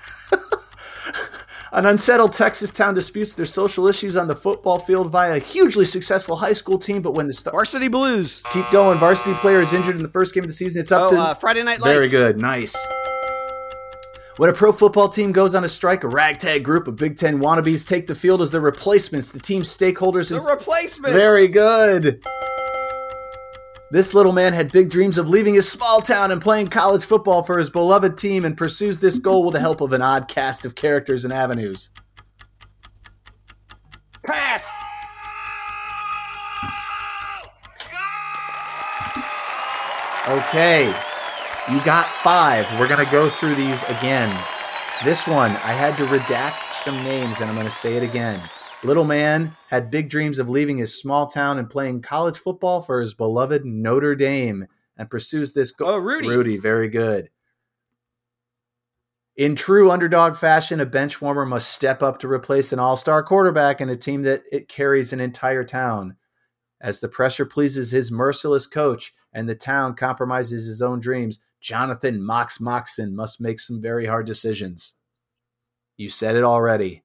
(laughs) An unsettled Texas town disputes their social issues on the football field via a hugely successful high school team, but when the stars Varsity Blues. keep going, varsity player is injured in the first game of the season. It's up Oh, to uh, Friday Night Lights. Very good. Nice. When a pro football team goes on a strike, a ragtag group of Big Ten wannabes take the field as their replacements. The team's stakeholders The and replacement. very good. This little man had big dreams of leaving his small town and playing college football for his beloved team and pursues this goal with the help of an odd cast of characters and avenues. pass. Okay, you got five. We're going to go through these again. This one, I had to redact some names and I'm going to say it again. Little man had big dreams of leaving his small town and playing college football for his beloved Notre Dame and pursues this goal. Oh, Rudy. Rudy, very good. In true underdog fashion, a bench warmer must step up to replace an all star quarterback in a team that it carries an entire town. As the pressure pleases his merciless coach and the town compromises his own dreams, Jonathan Mox Moxon must make some very hard decisions. You said it already.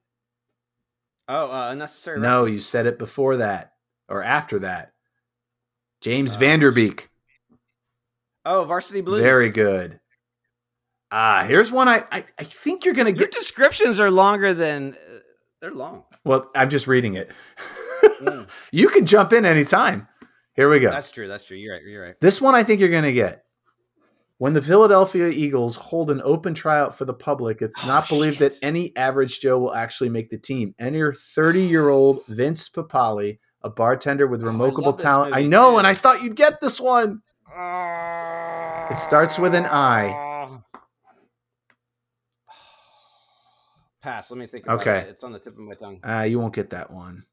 Oh, uh, unnecessary. No, roughness. you said it before that or after that. James Uh, Van Der Beek. Oh, Varsity Blues. Very good. Ah, here's one I, I, I think you're going to Your descriptions are longer than uh, they're long. Well, I'm just reading it. Mm. (laughs) you can jump in anytime. Here we go. That's true. That's true. You're right. You're right. This one I think you're going to get. When the Philadelphia Eagles hold an open tryout for the public, it's Oh, not believed shit. that any average Joe will actually make the team. Enter 30 year old Vince Papale, a bartender with Oh, I remarkable this talent. I know, too. and I thought you'd get this one. It starts with an I. (sighs) Pass. Let me think about Okay. it. It's on the tip of my tongue. Ah, you won't get that one.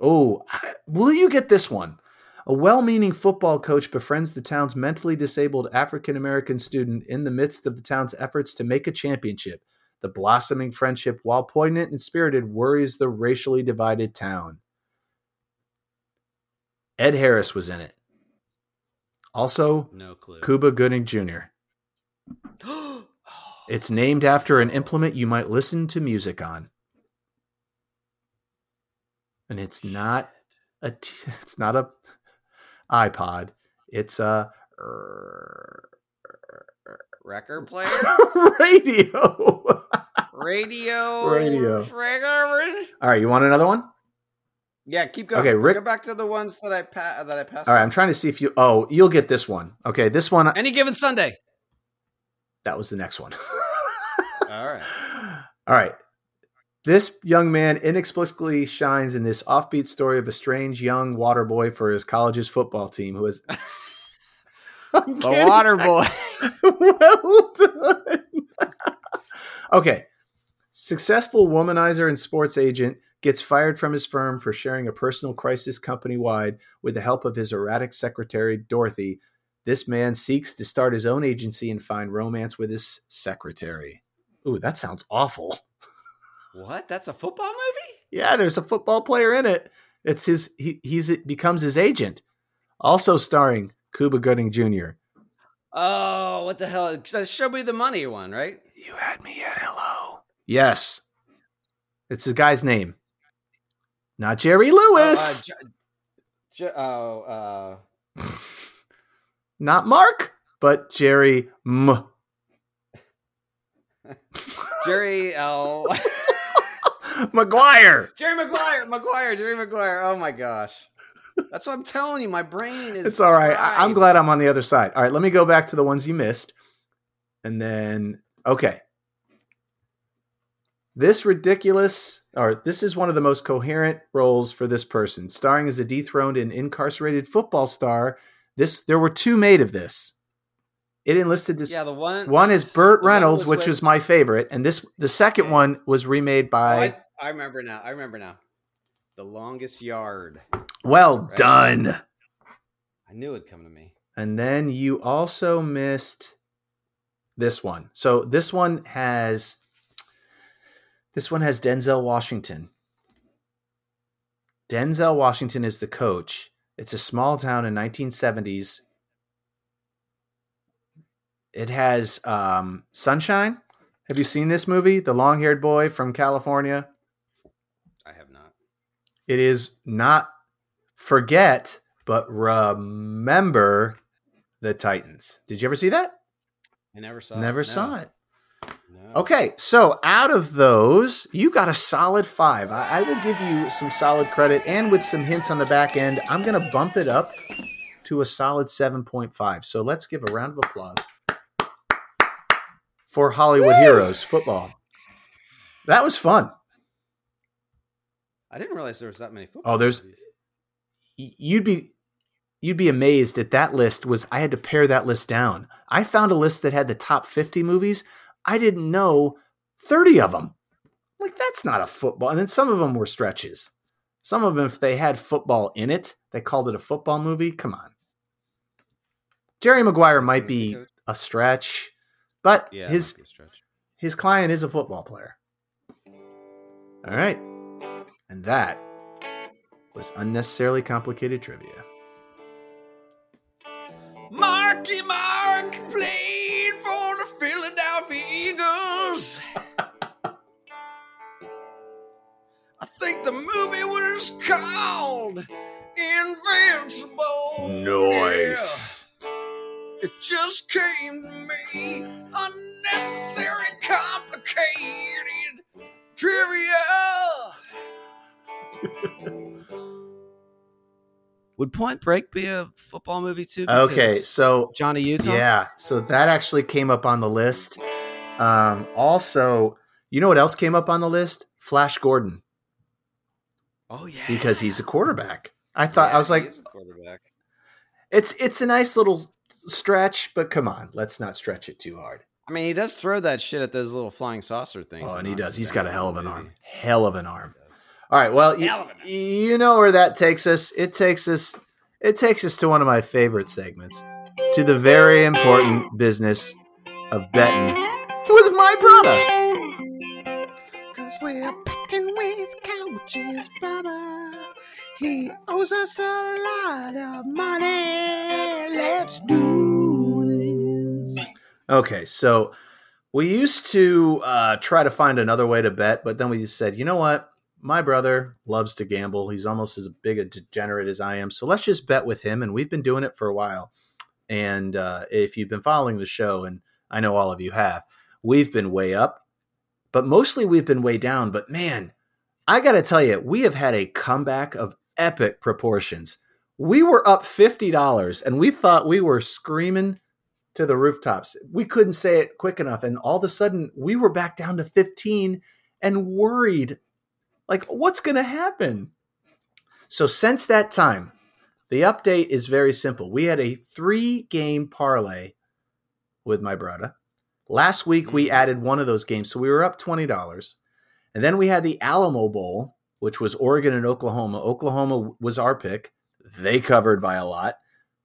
Oh, I- will you get this one? A well meaning football coach befriends the town's mentally disabled African American student in the midst of the town's efforts to make a championship. The blossoming friendship, while poignant and spirited, worries the racially divided town. Ed Harris was in it. Also, No clue. Cuba Gooding Jr. (gasps) It's named after an implement you might listen to music on. And it's not a t- (laughs) it's not a iPod. It's a Record player. (laughs) radio. Radio. Radio. All right, you want another one? Yeah, keep going. Okay, Rick- Go back to the ones that I pa- that I passed. All right, I'm trying to see if you Oh, you'll get this one. Okay, this one Any given Sunday. that was the next one. (laughs) All right. All right. This young man inexplicably shines in this offbeat story of a strange young water boy for his college's football team who is (laughs) (laughs) The Water Boy. (laughs) well done. okay. Successful womanizer and sports agent gets fired from his firm for sharing a personal crisis company wide with the help of his erratic secretary, Dorothy. This man seeks to start his own agency and find romance with his secretary. Ooh, that sounds awful. What? That's a football movie? Yeah, there's a football player in it. It's his he he's it becomes his agent. Also starring Cuba Gooding Jr. Oh, what the hell? Show me the money one, right? You had me at hello. Yes. It's the guy's name. Not Jerry Lewis. Oh, uh, J- J- oh, uh, (laughs) Not Mark, but Jerry M. (laughs) Jerry L. (laughs) Maguire. Jerry Maguire, Maguire, Jerry Maguire. Oh my gosh, that's what I'm telling you. My brain is. It's all right. I, I'm glad I'm on the other side. All right, let me go back to the ones you missed. And then, okay. This ridiculous, or this is one of the most coherent roles for this person, starring as a dethroned and incarcerated football star. This there were two made of this. It enlisted this. Yeah, the one. One is Burt Reynolds, which with- was my favorite, and this the second Okay. one was remade by. I, I remember now. I remember now. The longest yard. well Right. done. I knew it'd come to me. And then you also missed this one. So this one has this one has Denzel Washington. Denzel Washington is the coach. It's a small town in 1970s. It has um, Sunshine. Have you seen this movie? The long haired boy from California. I have not. It is not forget, but remember the Titans. Did you ever see that? I never saw. Never it. No. saw it. No. Okay, so out of those, you got a solid five. I, I will give you some solid credit, and with some hints on the back end, I'm going to bump it up to a solid 7.5. So let's give a round of applause for Hollywood Heroes football. That was fun. I didn't realize there was that many football. Oh, there's- movies. You'd be you'd be amazed that that list was I had to pare that list down. I found a list that had the top 50 movies. I didn't know 30 of them. Like that's not a football. And then some of them were stretches. Some of them if they had football in it, they called it a football movie. Come on. Jerry Maguire might be a stretch, but Yeah, his might be a stretch. his client is a football player. All right. And that was unnecessarily complicated trivia. Marky Mark played for the Philadelphia Eagles. I think the movie was called Invincible. Yeah. It just came to me. Unnecessary, complicated trivia. (laughs) Would Point Break be a football movie too? Okay, so Johnny Utah. yeah, so that actually came up on the list. Um, also, you know what else came up on the list? Flash Gordon Oh yeah. because he's a quarterback. I thought I was like, quarterback. it's it's a nice little stretch, but come on, let's not stretch it too hard. I mean, he does throw that shit at those little flying saucer things. Oh, and he does. He's got a hell of an movie. arm. Hell of an arm. He does. All right. Well, y- Hell of an arm. you know where that takes us. It takes us. It takes us to one of my favorite segments, to the very important business of betting with my brother. Cause we're betting with couches, brother. He owes us a lot of money. Let's do this. Okay, so we used to uh, try to find another way to bet, but then we just said, you know what? My brother loves to gamble. He's almost as big a degenerate as I am. So let's just bet with him. And we've been doing it for a while. And uh, if you've been following the show, and I know all of you have, we've been way up, but mostly we've been way down. But man, I got to tell you, we have had a comeback of epic proportions. We were up $50 and we thought we were screaming to the rooftops. We couldn't say it quick enough. And all of a sudden, we were back down to 15 and worried like, what's going to happen? So, since that time, the update is very simple. We had a three game parlay with my brother. Last week, we mm-hmm. added one of those games. So, we were up $20. And then we had the Alamo Bowl, which was Oregon and Oklahoma. Oklahoma was our pick. They covered by a lot.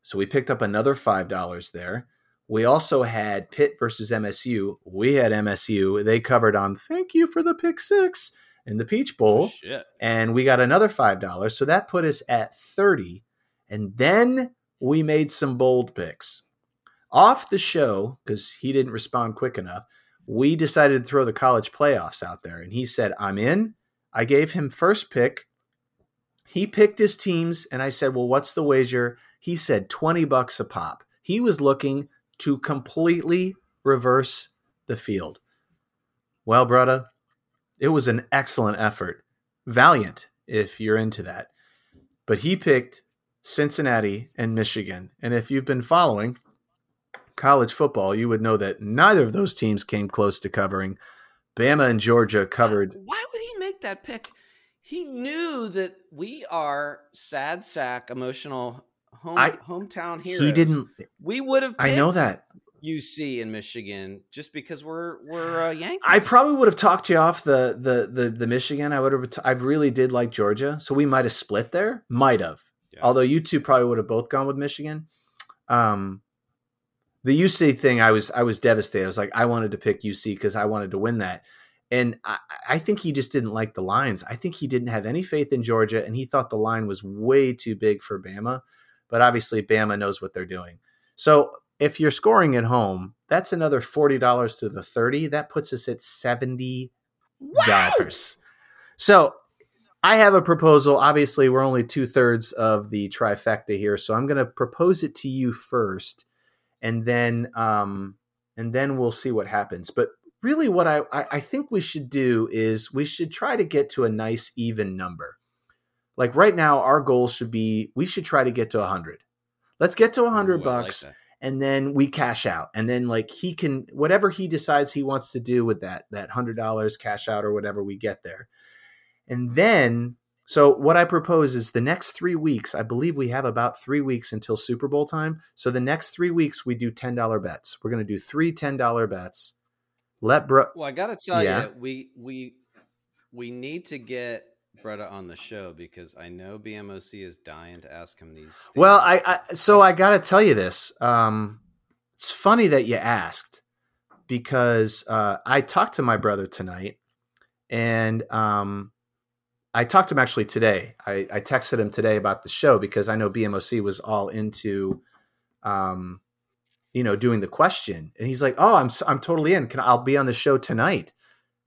So, we picked up another $5 there. We also had Pitt versus MSU. We had MSU. They covered on thank you for the pick six in the Peach Bowl. Shit. And we got another $5. So that put us at 30. And then we made some bold picks. Off the show, because he didn't respond quick enough, we decided to throw the college playoffs out there. And he said, I'm in. I gave him first pick. He picked his teams, and I said, Well, what's the wager? He said 20 bucks a pop. He was looking to completely reverse the field. Well, brother, it was an excellent effort. Valiant, if you're into that. But he picked Cincinnati and Michigan. And if you've been following college football, you would know that neither of those teams came close to covering. Bama and Georgia covered. Why would he make that pick? He knew that we are sad sack emotional home I- hometown heroes. He didn't. We would have. I know that. UC in Michigan just because we're we're uh, (sighs) Yankees. I probably would have talked you off the the the, the Michigan. I would have. I really did like Georgia, so we might have split there. Might have. Yeah. Although you two probably would have both gone with Michigan. Um, the UC thing, I was I was devastated. I was like, I wanted to pick UC because I wanted to win that. And I, I think he just didn't like the lines. I think he didn't have any faith in Georgia, and he thought the line was way too big for Bama. But obviously, Bama knows what they're doing. So if you're scoring at home, that's another forty dollars to the thirty. That puts us at seventy dollars. So I have a proposal. Obviously, we're only two thirds of the trifecta here, so I'm going to propose it to you first, and then um, and then we'll see what happens. But really, what I, I I think we should do is we should try to get to a nice even number. Like right now, our goal should be we should try to get to a hundred. Let's get to a hundred like bucks that. And then we cash out. And then like he can whatever he decides he wants to do with that that hundred dollars cash out or whatever we get there. And then so what i propose is the next three weeks i believe we have about three weeks until super bowl time. So the next three weeks we do $10 bets. We're going to do three $10 bets. Let bro Well, I got to tell Yeah. you, we we we need to get Bretta on the show because I know BMOC is dying to ask him these. Well. I, I so I got to tell you this. Um, it's funny that you asked because uh, I talked to my brother tonight, and um, I talked to him actually today. I, I texted him today about the show because I know BMOC was all into, um, you know, doing the question, and he's like, "Oh, I'm I'm totally in. Can I'll be on the show tonight?"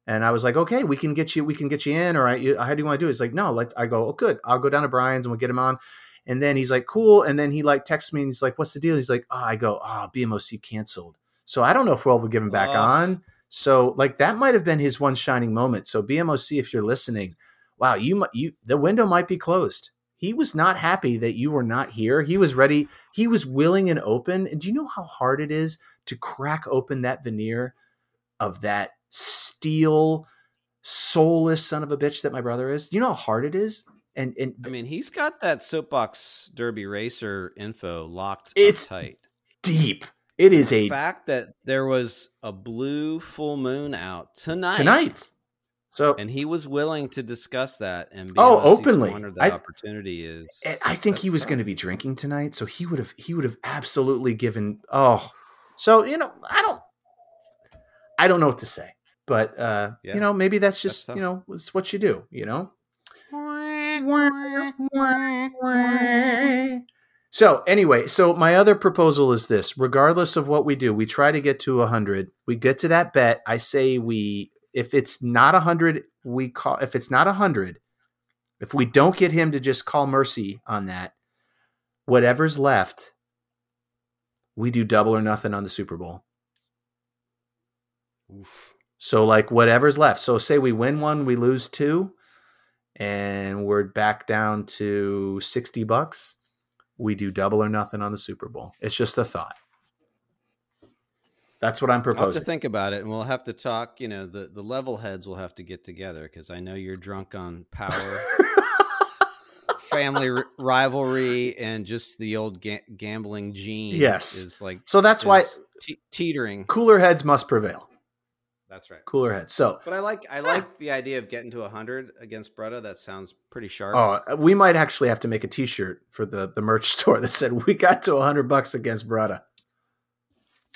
And I was like, "Okay, we can get you we can get you in, or I, you, how do you want to do it?" He's like, "No, let I go. Oh, good. I'll go down to Brian's and we'll get him on." And then he's like, "Cool." And then he like texts me and he's like, "What's the deal?" He's like, "Oh, I go. Oh, BMOC canceled." So I don't know if we'll ever give him back Oh. on. So like that might have been his one shining moment. So BMOC, if you're listening, wow, you you the window might be closed. He was not happy that you were not here. He was ready. He was willing and open. And do you know how hard it is to crack open that veneer of that steel, soulless son of a bitch that my brother is? You know how hard it is? And and I mean, he's got that soapbox derby racer info locked It's tight. deep. It is The a fact that there was a blue full moon out tonight, tonight. So and he was willing to discuss that and Oh, openly. that I- opportunity is. I think he was going to be drinking tonight, so he would have he would have absolutely given. Oh, so you know, I don't, I don't know what to say, but uh, Yeah. you know, maybe that's That's just tough. you know, it's what you do, you know. So anyway, so my other proposal is this: regardless of what we do, we try to get to hundred. We get to that bet. I say we, if it's not hundred, we call. If it's not hundred, if we don't get him to just call mercy on that, whatever's left, we do double or nothing on the Super Bowl. Oof. So like whatever's left. So say we win one, we lose two, and we're back down to sixty bucks. We do double or nothing on the Super Bowl. It's just a thought. That's what I'm I'll have to proposing. think about it, and we'll have to talk. You know, the the level heads will have to get together because I know you're drunk on power, (laughs) family r- rivalry, and just the old ga- gambling gene. Yes. is like so that's why te- teetering. cooler heads must prevail. That's right. Cooler heads. So But I like I like the idea of getting to hundred against Bretta. That sounds pretty sharp. oh, uh, we might actually have to make a T-shirt for the the merch (laughs) store that said we got to hundred bucks against Brada.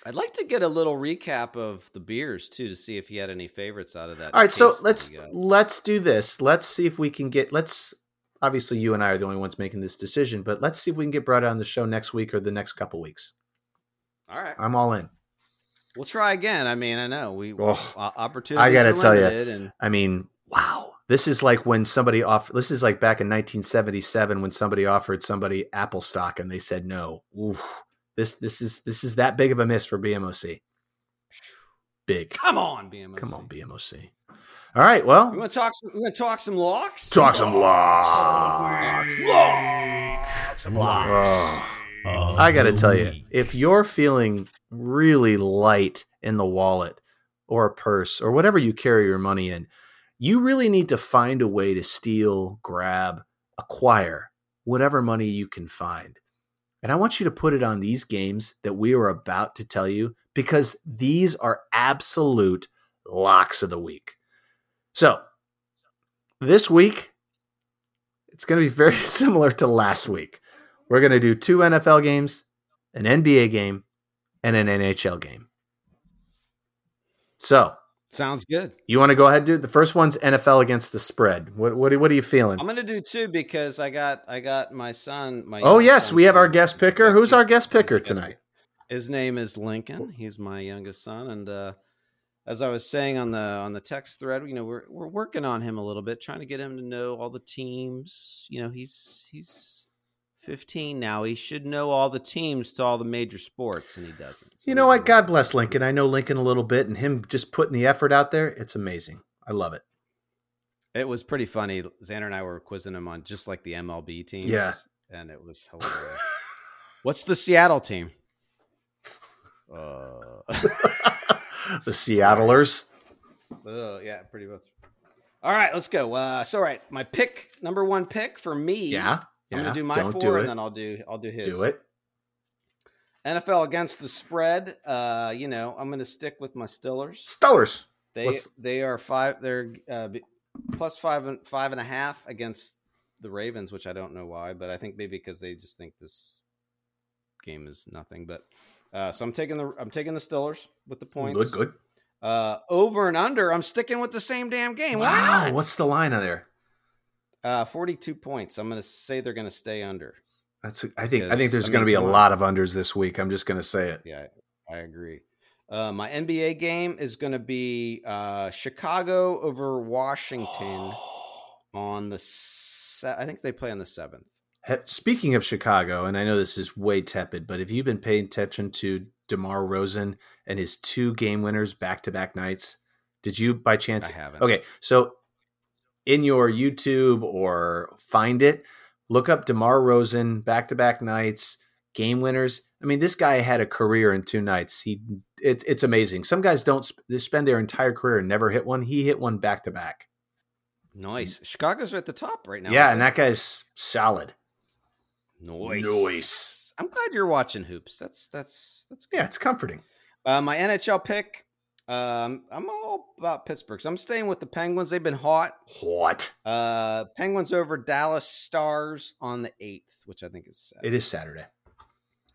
I'd like to get a little recap of the beers too to see if he had any favorites out of that. All right, so let's let's do this. Let's see if we can get. Let's obviously you and I are the only ones making this decision, but let's see if we can get Brada on the show next week or the next couple weeks. All right, I'm all in. We'll try again. I mean, I know we Oh, o- opportunities. I gotta are tell you, and I mean, wow. This is like when somebody offered. This is like back in 1977 when somebody offered somebody Apple stock and they said no. Oof. This this is this is that big of a miss for BMOC. Big. come on, BMOC. Come on, BMOC. All right. Well, We want to talk. Some, we want to talk some locks. talk some locks. Some locks. Oh. I got to tell you, if you're feeling really light in the wallet or a purse or whatever you carry your money in, you really need to find a way to steal, grab, acquire whatever money you can find. And I want you to put it on these games that we are about to tell you because these are absolute locks of the week. So, this week, it's going to be very (laughs) similar to last week. We're going to do two NFL games, an NBA game, and an NHL game. So, Sounds good. You want to go ahead, dude? The first one's NFL against the spread. What what, what are you feeling? I'm gonna do two because I got I got my son. My oh yes, we have our guest picker. Who's our guest picker tonight? His name is Lincoln. He's my youngest son, and uh, as I was saying on the on the text thread, you know, we're we're working on him a little bit, trying to get him to know all the teams. You know, he's he's 15 now. He should know all the teams to all the major sports, and he doesn't. So You know what? God bless Lincoln. I know Lincoln a little bit, and him just putting the effort out there. It's amazing. I love it. It was pretty funny. Xander and I were quizzing him on just like the MLB teams. Yeah. and it was hilarious. What's the Seattle team? Uh, (laughs) the Seattlers. Uh, yeah, pretty much. All right, let's go. Uh, so, all right, my pick, number one pick for me. Yeah. I'm gonna do my four, do and then I'll do I'll do his. Do it. NFL against the spread. Uh, you know, I'm gonna stick with my Stillers. Stillers. They What's- they are five. They're uh, plus five and five and a half against the Ravens, which I don't know why, but I think maybe because they just think this game is nothing. But uh, so I'm taking the I'm taking the Stillers with the points. Good, good. Uh, over and under. I'm sticking with the same damn game. Wow. What's the line on there? Uh, 42 points. I'm going to say they're going to stay under. That's. I think. I think there's I going to be a lot of unders this week. I'm just going to say it. Yeah, I agree. Uh, my NBA game is going to be uh, Chicago over Washington (gasps) on the. Se- I think they play on the seventh. Speaking of Chicago, and I know this is way tepid, but have you been paying attention to DeMar DeRozan and his two game winners back to back nights? Did you by chance? I haven't. Okay, so in your YouTube or find it, look up DeMar DeRozan back to back nights, game winners. I mean, this guy had a career in two nights. He it, it's amazing. Some guys don't sp- they spend their entire career and never hit one. He hit one back to back. Nice. Chicago's at the top right now. Yeah, and that guy's solid. Noise. Noise. I'm glad you're watching hoops. That's that's that's good. Yeah, it's comforting. Uh, my NHL pick. Um, I'm all about Pittsburgh. So I'm staying with the Penguins. They've been hot. What? Uh, Penguins over Dallas Stars on the eighth, which I think is sad. It is Saturday.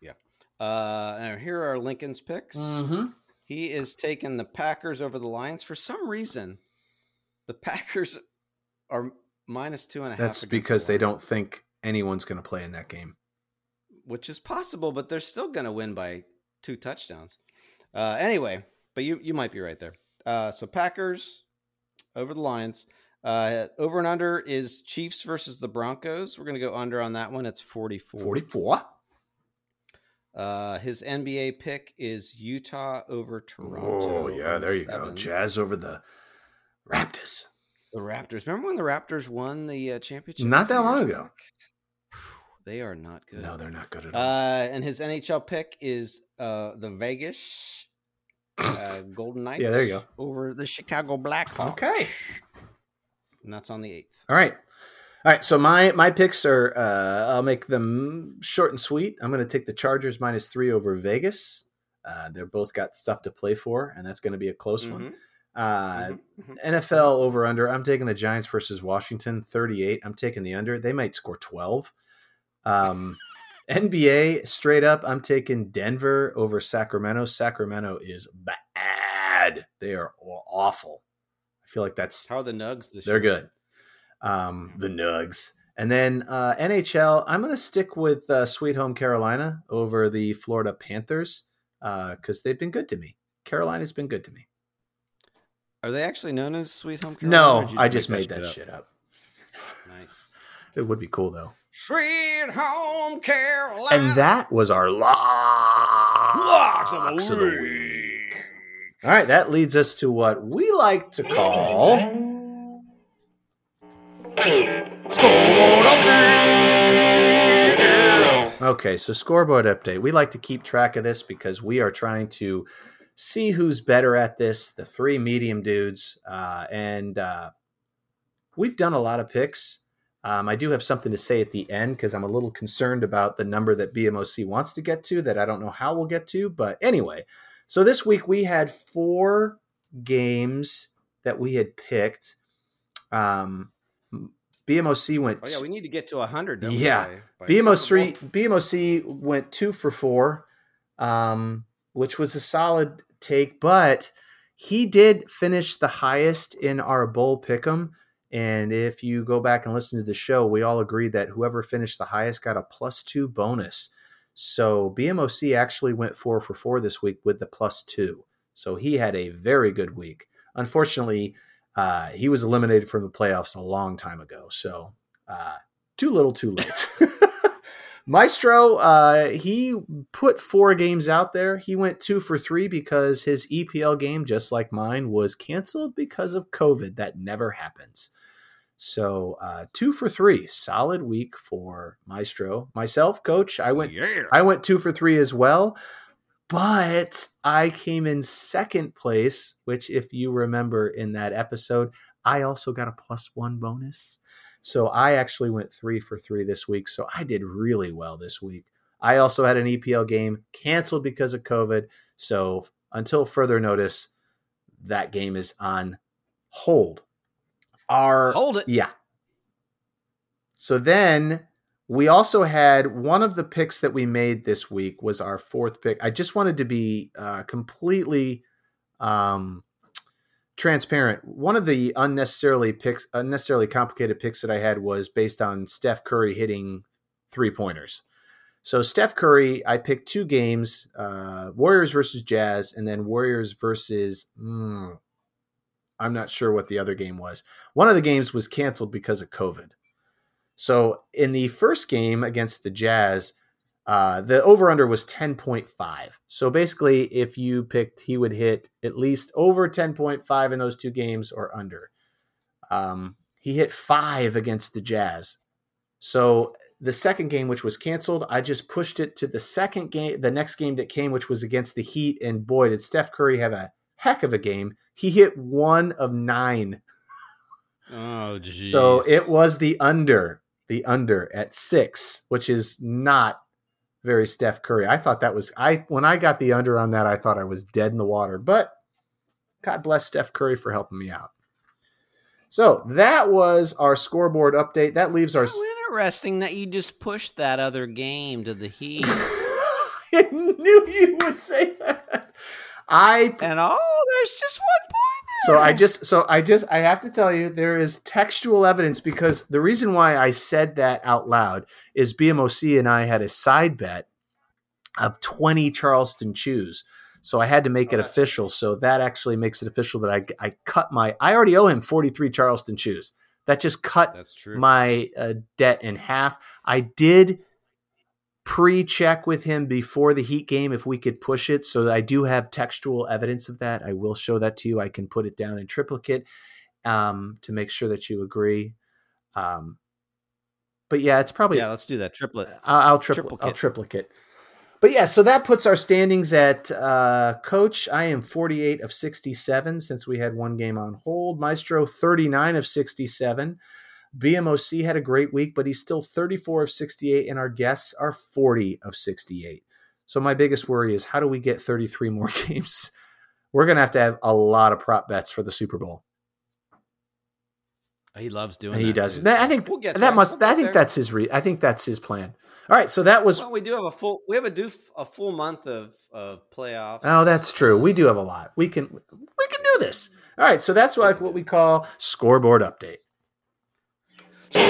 Yeah. Uh, and here are Lincoln's picks. Mm-hmm. He is taking the Packers over the Lions for some reason. The Packers are minus two and a half. That's against the because they don't think anyone's going to play in that game. which is possible, but they're still going to win by two touchdowns. Uh, anyway, but you you might be right there. Uh, so Packers over the Lions. Uh, over and under is Chiefs versus the Broncos. We're going to go under on that one. It's 44. 44? Uh, his NBA pick is Utah over Toronto. Oh, yeah, there you go. Jazz over the Raptors. The Raptors. Remember when the Raptors won the uh, championship? Not that long ago. They are not good. No, they're not good at all. Uh, and his NHL pick is uh, the Vegas uh, Golden Knights. Yeah, there you go. Over the Chicago Blackhawks. okay. And that's on the eighth. All right. All right. So my my picks are uh, I'll make them short and sweet. I'm going to take the Chargers minus three over Vegas. Uh, they're both got stuff to play for, and that's going to be a close one. Mhm, Uh, mhm, mhm. NFL over under. I'm taking the Giants versus Washington 38. I'm taking the under. They might score 12. Um, NBA straight up. I'm taking Denver over Sacramento. Sacramento is bad. They are awful. I feel like that's How are the Nugs they're year? good. Um, the Nugs. And then uh, NHL, I'm going to stick with uh, Sweet Home Carolina over the Florida Panthers because they've been good to me. Carolina's been good to me. Are they actually known as Sweet Home Carolina? No, you I just made that up? shit up. Nice. It would be cool though. Sweet Home Carolina. And that was our locks, Locks of the week. All right, that leads us to what we like to call Okay, so scoreboard update. We like to keep track of this because we are trying to see who's better at this. The three medium dudes, uh, and uh, we've done a lot of picks. Um, I do have something to say at the end because I'm a little concerned about the number that BMOC wants to get to that I don't know how we'll get to. But anyway, so this week we had four games that we had picked. Um, BMOC went. Oh yeah, we need to get to hundred. Yeah. BMOC BMOC went two for four, um, which was a solid take, but he did finish the highest in our bowl pick'em. And if you go back and listen to the show, we all agreed that whoever finished the highest got a plus two bonus. So BMOC actually went four for four this week with the plus two. So he had a very good week. Unfortunately, uh, he was eliminated from the playoffs a long time ago. So uh, too little, too late. (laughs) Maestro, uh, he put four games out there. He went two for three because his EPL game, just like mine, was canceled because of COVID. That never happens. So uh, two for three, solid week for Maestro. Myself, coach, I went. Yeah. I went two for three as well, but I came in second place. Which, if you remember in that episode, I also got a plus one bonus. So I actually went three for three this week. So I did really well this week. I also had an EPL game canceled because of COVID. So until further notice, that game is on hold. Our Hold it. yeah. So then we also had one of the picks that we made this week was our fourth pick. I just wanted to be uh, completely um, transparent. One of the unnecessarily picks, unnecessarily complicated picks that I had was based on Steph Curry hitting three pointers. So Steph Curry, I picked two games: uh, Warriors versus Jazz, and then Warriors versus. mm, I'm not sure what the other game was. One of the games was canceled because of COVID. So in the first game against the Jazz, uh, the over under was 10.5. So basically, if you picked, he would hit at least over 10.5 in those two games or under. Um, he hit five against the Jazz. So the second game, which was canceled, I just pushed it to the second game, the next game that came, which was against the Heat. And boy, did Steph Curry have a heck of a game. He hit one of nine. Oh, geez. So it was the under, the under at six, which is not very Steph Curry. I thought that was I when I got the under on that, I thought I was dead in the water. But God bless Steph Curry for helping me out. So that was our scoreboard update. That leaves our. How interesting that you just pushed that other game to the Heat. (laughs) I knew you would say that. I and oh, there's just one point So. I just so I just I have to tell you there is textual evidence because the reason why I said that out loud is BMOC and I had a side bet of 20 Charleston chews. So I had to make it Oh, official. So that actually makes it official that I I cut my I already owe him 43 Charleston chews. That just cut That's true. my uh, debt in half. I did pre-check with him before the Heat game if we could push it, so I do have textual evidence of that. I will show that to you. I can put it down in triplicate um, to make sure that you agree. Um, but yeah, it's probably yeah, let's do that triplet. I'll, I'll triple Triplicate. I'll triplicate. But yeah, so that puts our standings at uh, coach. I am 48 of 67 since we had one game on hold. Maestro 39 of 67. BMOC had a great week, but he's still 34 of 68, and our guests are 40 of 68. So my biggest worry is how do we get 33 (laughs) more games? We're gonna have to have a lot of prop bets for the Super Bowl. He loves doing. he that does. too, I think we'll get that there. must. We'll I think there. that's his. Re- I think that's his plan. All right, so that was. Well, we do have a full. We have a do a full month of of playoffs. Oh, that's true. We do have a lot. We can we can do this. All right, so that's like what we call scoreboard update. All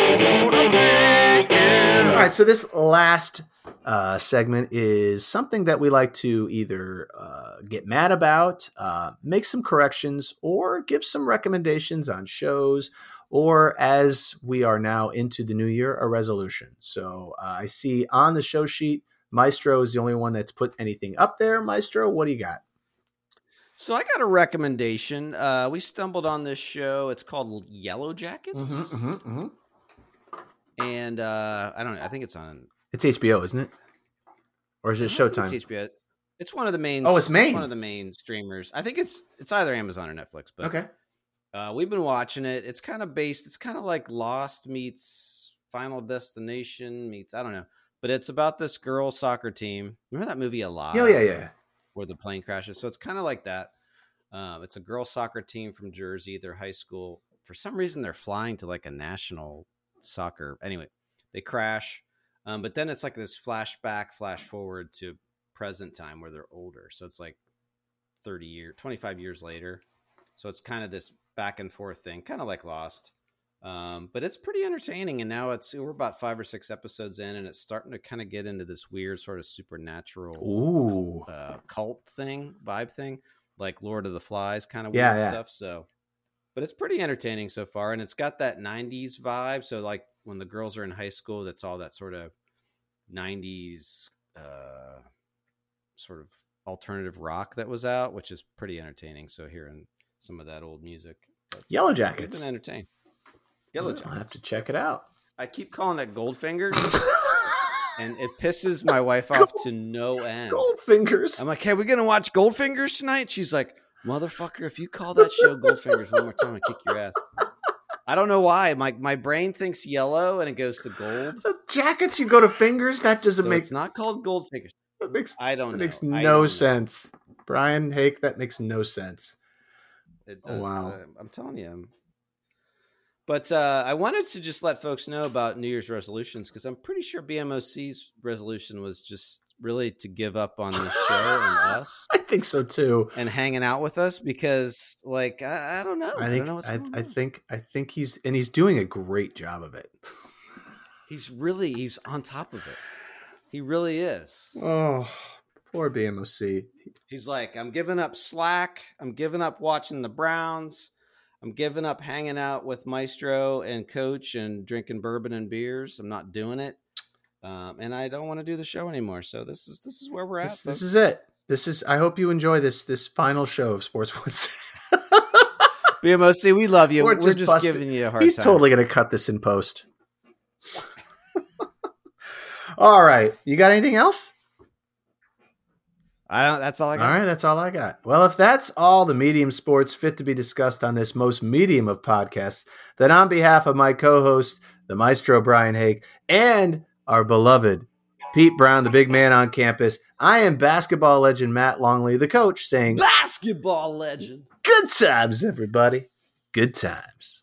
right, so this last uh, segment is something that we like to either uh, get mad about, uh, make some corrections, or give some recommendations on shows, or as we are now into the new year, a resolution. So uh, I see on the show sheet, Maestro is the only one that's put anything up there. Maestro, what do you got? So I got a recommendation. Uh, we stumbled on this show. It's called Yellow Jackets, mm-hmm. And uh, I don't know. I think it's on It's HBO, isn't it? Or is it Showtime? It's HBO. It's one of the main. Oh, it's main. one of the main streamers. I think it's it's either Amazon or Netflix. But Okay. Uh, we've been watching it. It's kind of based. It's kind of like Lost meets Final Destination meets I don't know, but it's about this girl soccer team. Remember that movie Alive? Yeah, yeah, yeah. Where the plane crashes. So it's kind of like that. Um, it's a girl soccer team from Jersey. They're high school. For some reason, they're flying to like a national soccer. Anyway, they crash. Um, but then it's like this flashback, flash forward to present time where they're older. So it's like 30 years, 25 years later. So it's kind of this back and forth thing, kind of like Lost. Um, but it's pretty entertaining. And now it's, we're about five or six episodes in, and it's starting to kind of get into this weird sort of supernatural Ooh. uh, cult thing, vibe thing, like Lord of the Flies kind of Yeah, weird yeah. stuff. So, but it's pretty entertaining so far, and it's got that '90s vibe. So, like when the girls are in high school, that's all that sort of '90s uh, sort of alternative rock that was out, which is pretty entertaining. So, hearing some of that old music, But Yellow Jackets. been entertained. Yellow I'll have to check it out. I keep calling that Goldfinger, (laughs) and it pisses my wife (laughs) off to no end. Goldfingers. I'm like, hey, we gonna watch Goldfingers tonight? She's like, motherfucker, if you call that show Goldfingers one more time, I kick your ass. I don't know why. My my brain thinks yellow and it goes to gold. The jackets you go to fingers. That doesn't So make it's not called Goldfingers. that makes I don't know. makes no don't know. sense. Brian Hake, that makes no sense. It Oh, does. wow. uh, I'm telling you. But uh, I wanted to just let folks know about New Year's resolutions because I'm pretty sure BMOC's resolution was just really to give up on this (laughs) show and us I think so too. and hanging out with us because, like, I, I don't know. I I, think don't know I, I think I think he's and he's doing a great job of it. He's really he's on top of it. He really is. Oh, poor BMOC. He's like, I'm giving up Slack. I'm giving up watching the Browns. I'm giving up hanging out with Maestro and Coach and drinking bourbon and beers. I'm not doing it, um, and I don't want to do the show anymore. So this is this is where we're at. This, this is it. This is. I hope you enjoy this this final show of Sports Wednesday. (laughs) BMOC. We love you. We're We're, just just, giving you a hard He's time. totally going to cut this in post. (laughs) all right, you got anything else? I don't. That's all I got. right, that's all I got. Well, if that's all the medium sports fit to be discussed on this most medium of podcasts, then on behalf of my co-host, the maestro Brian Hake, and our beloved Pete Brown, the big man on campus, I am basketball legend Matt Longley, the coach, saying Basketball legend. good times, everybody. Good times.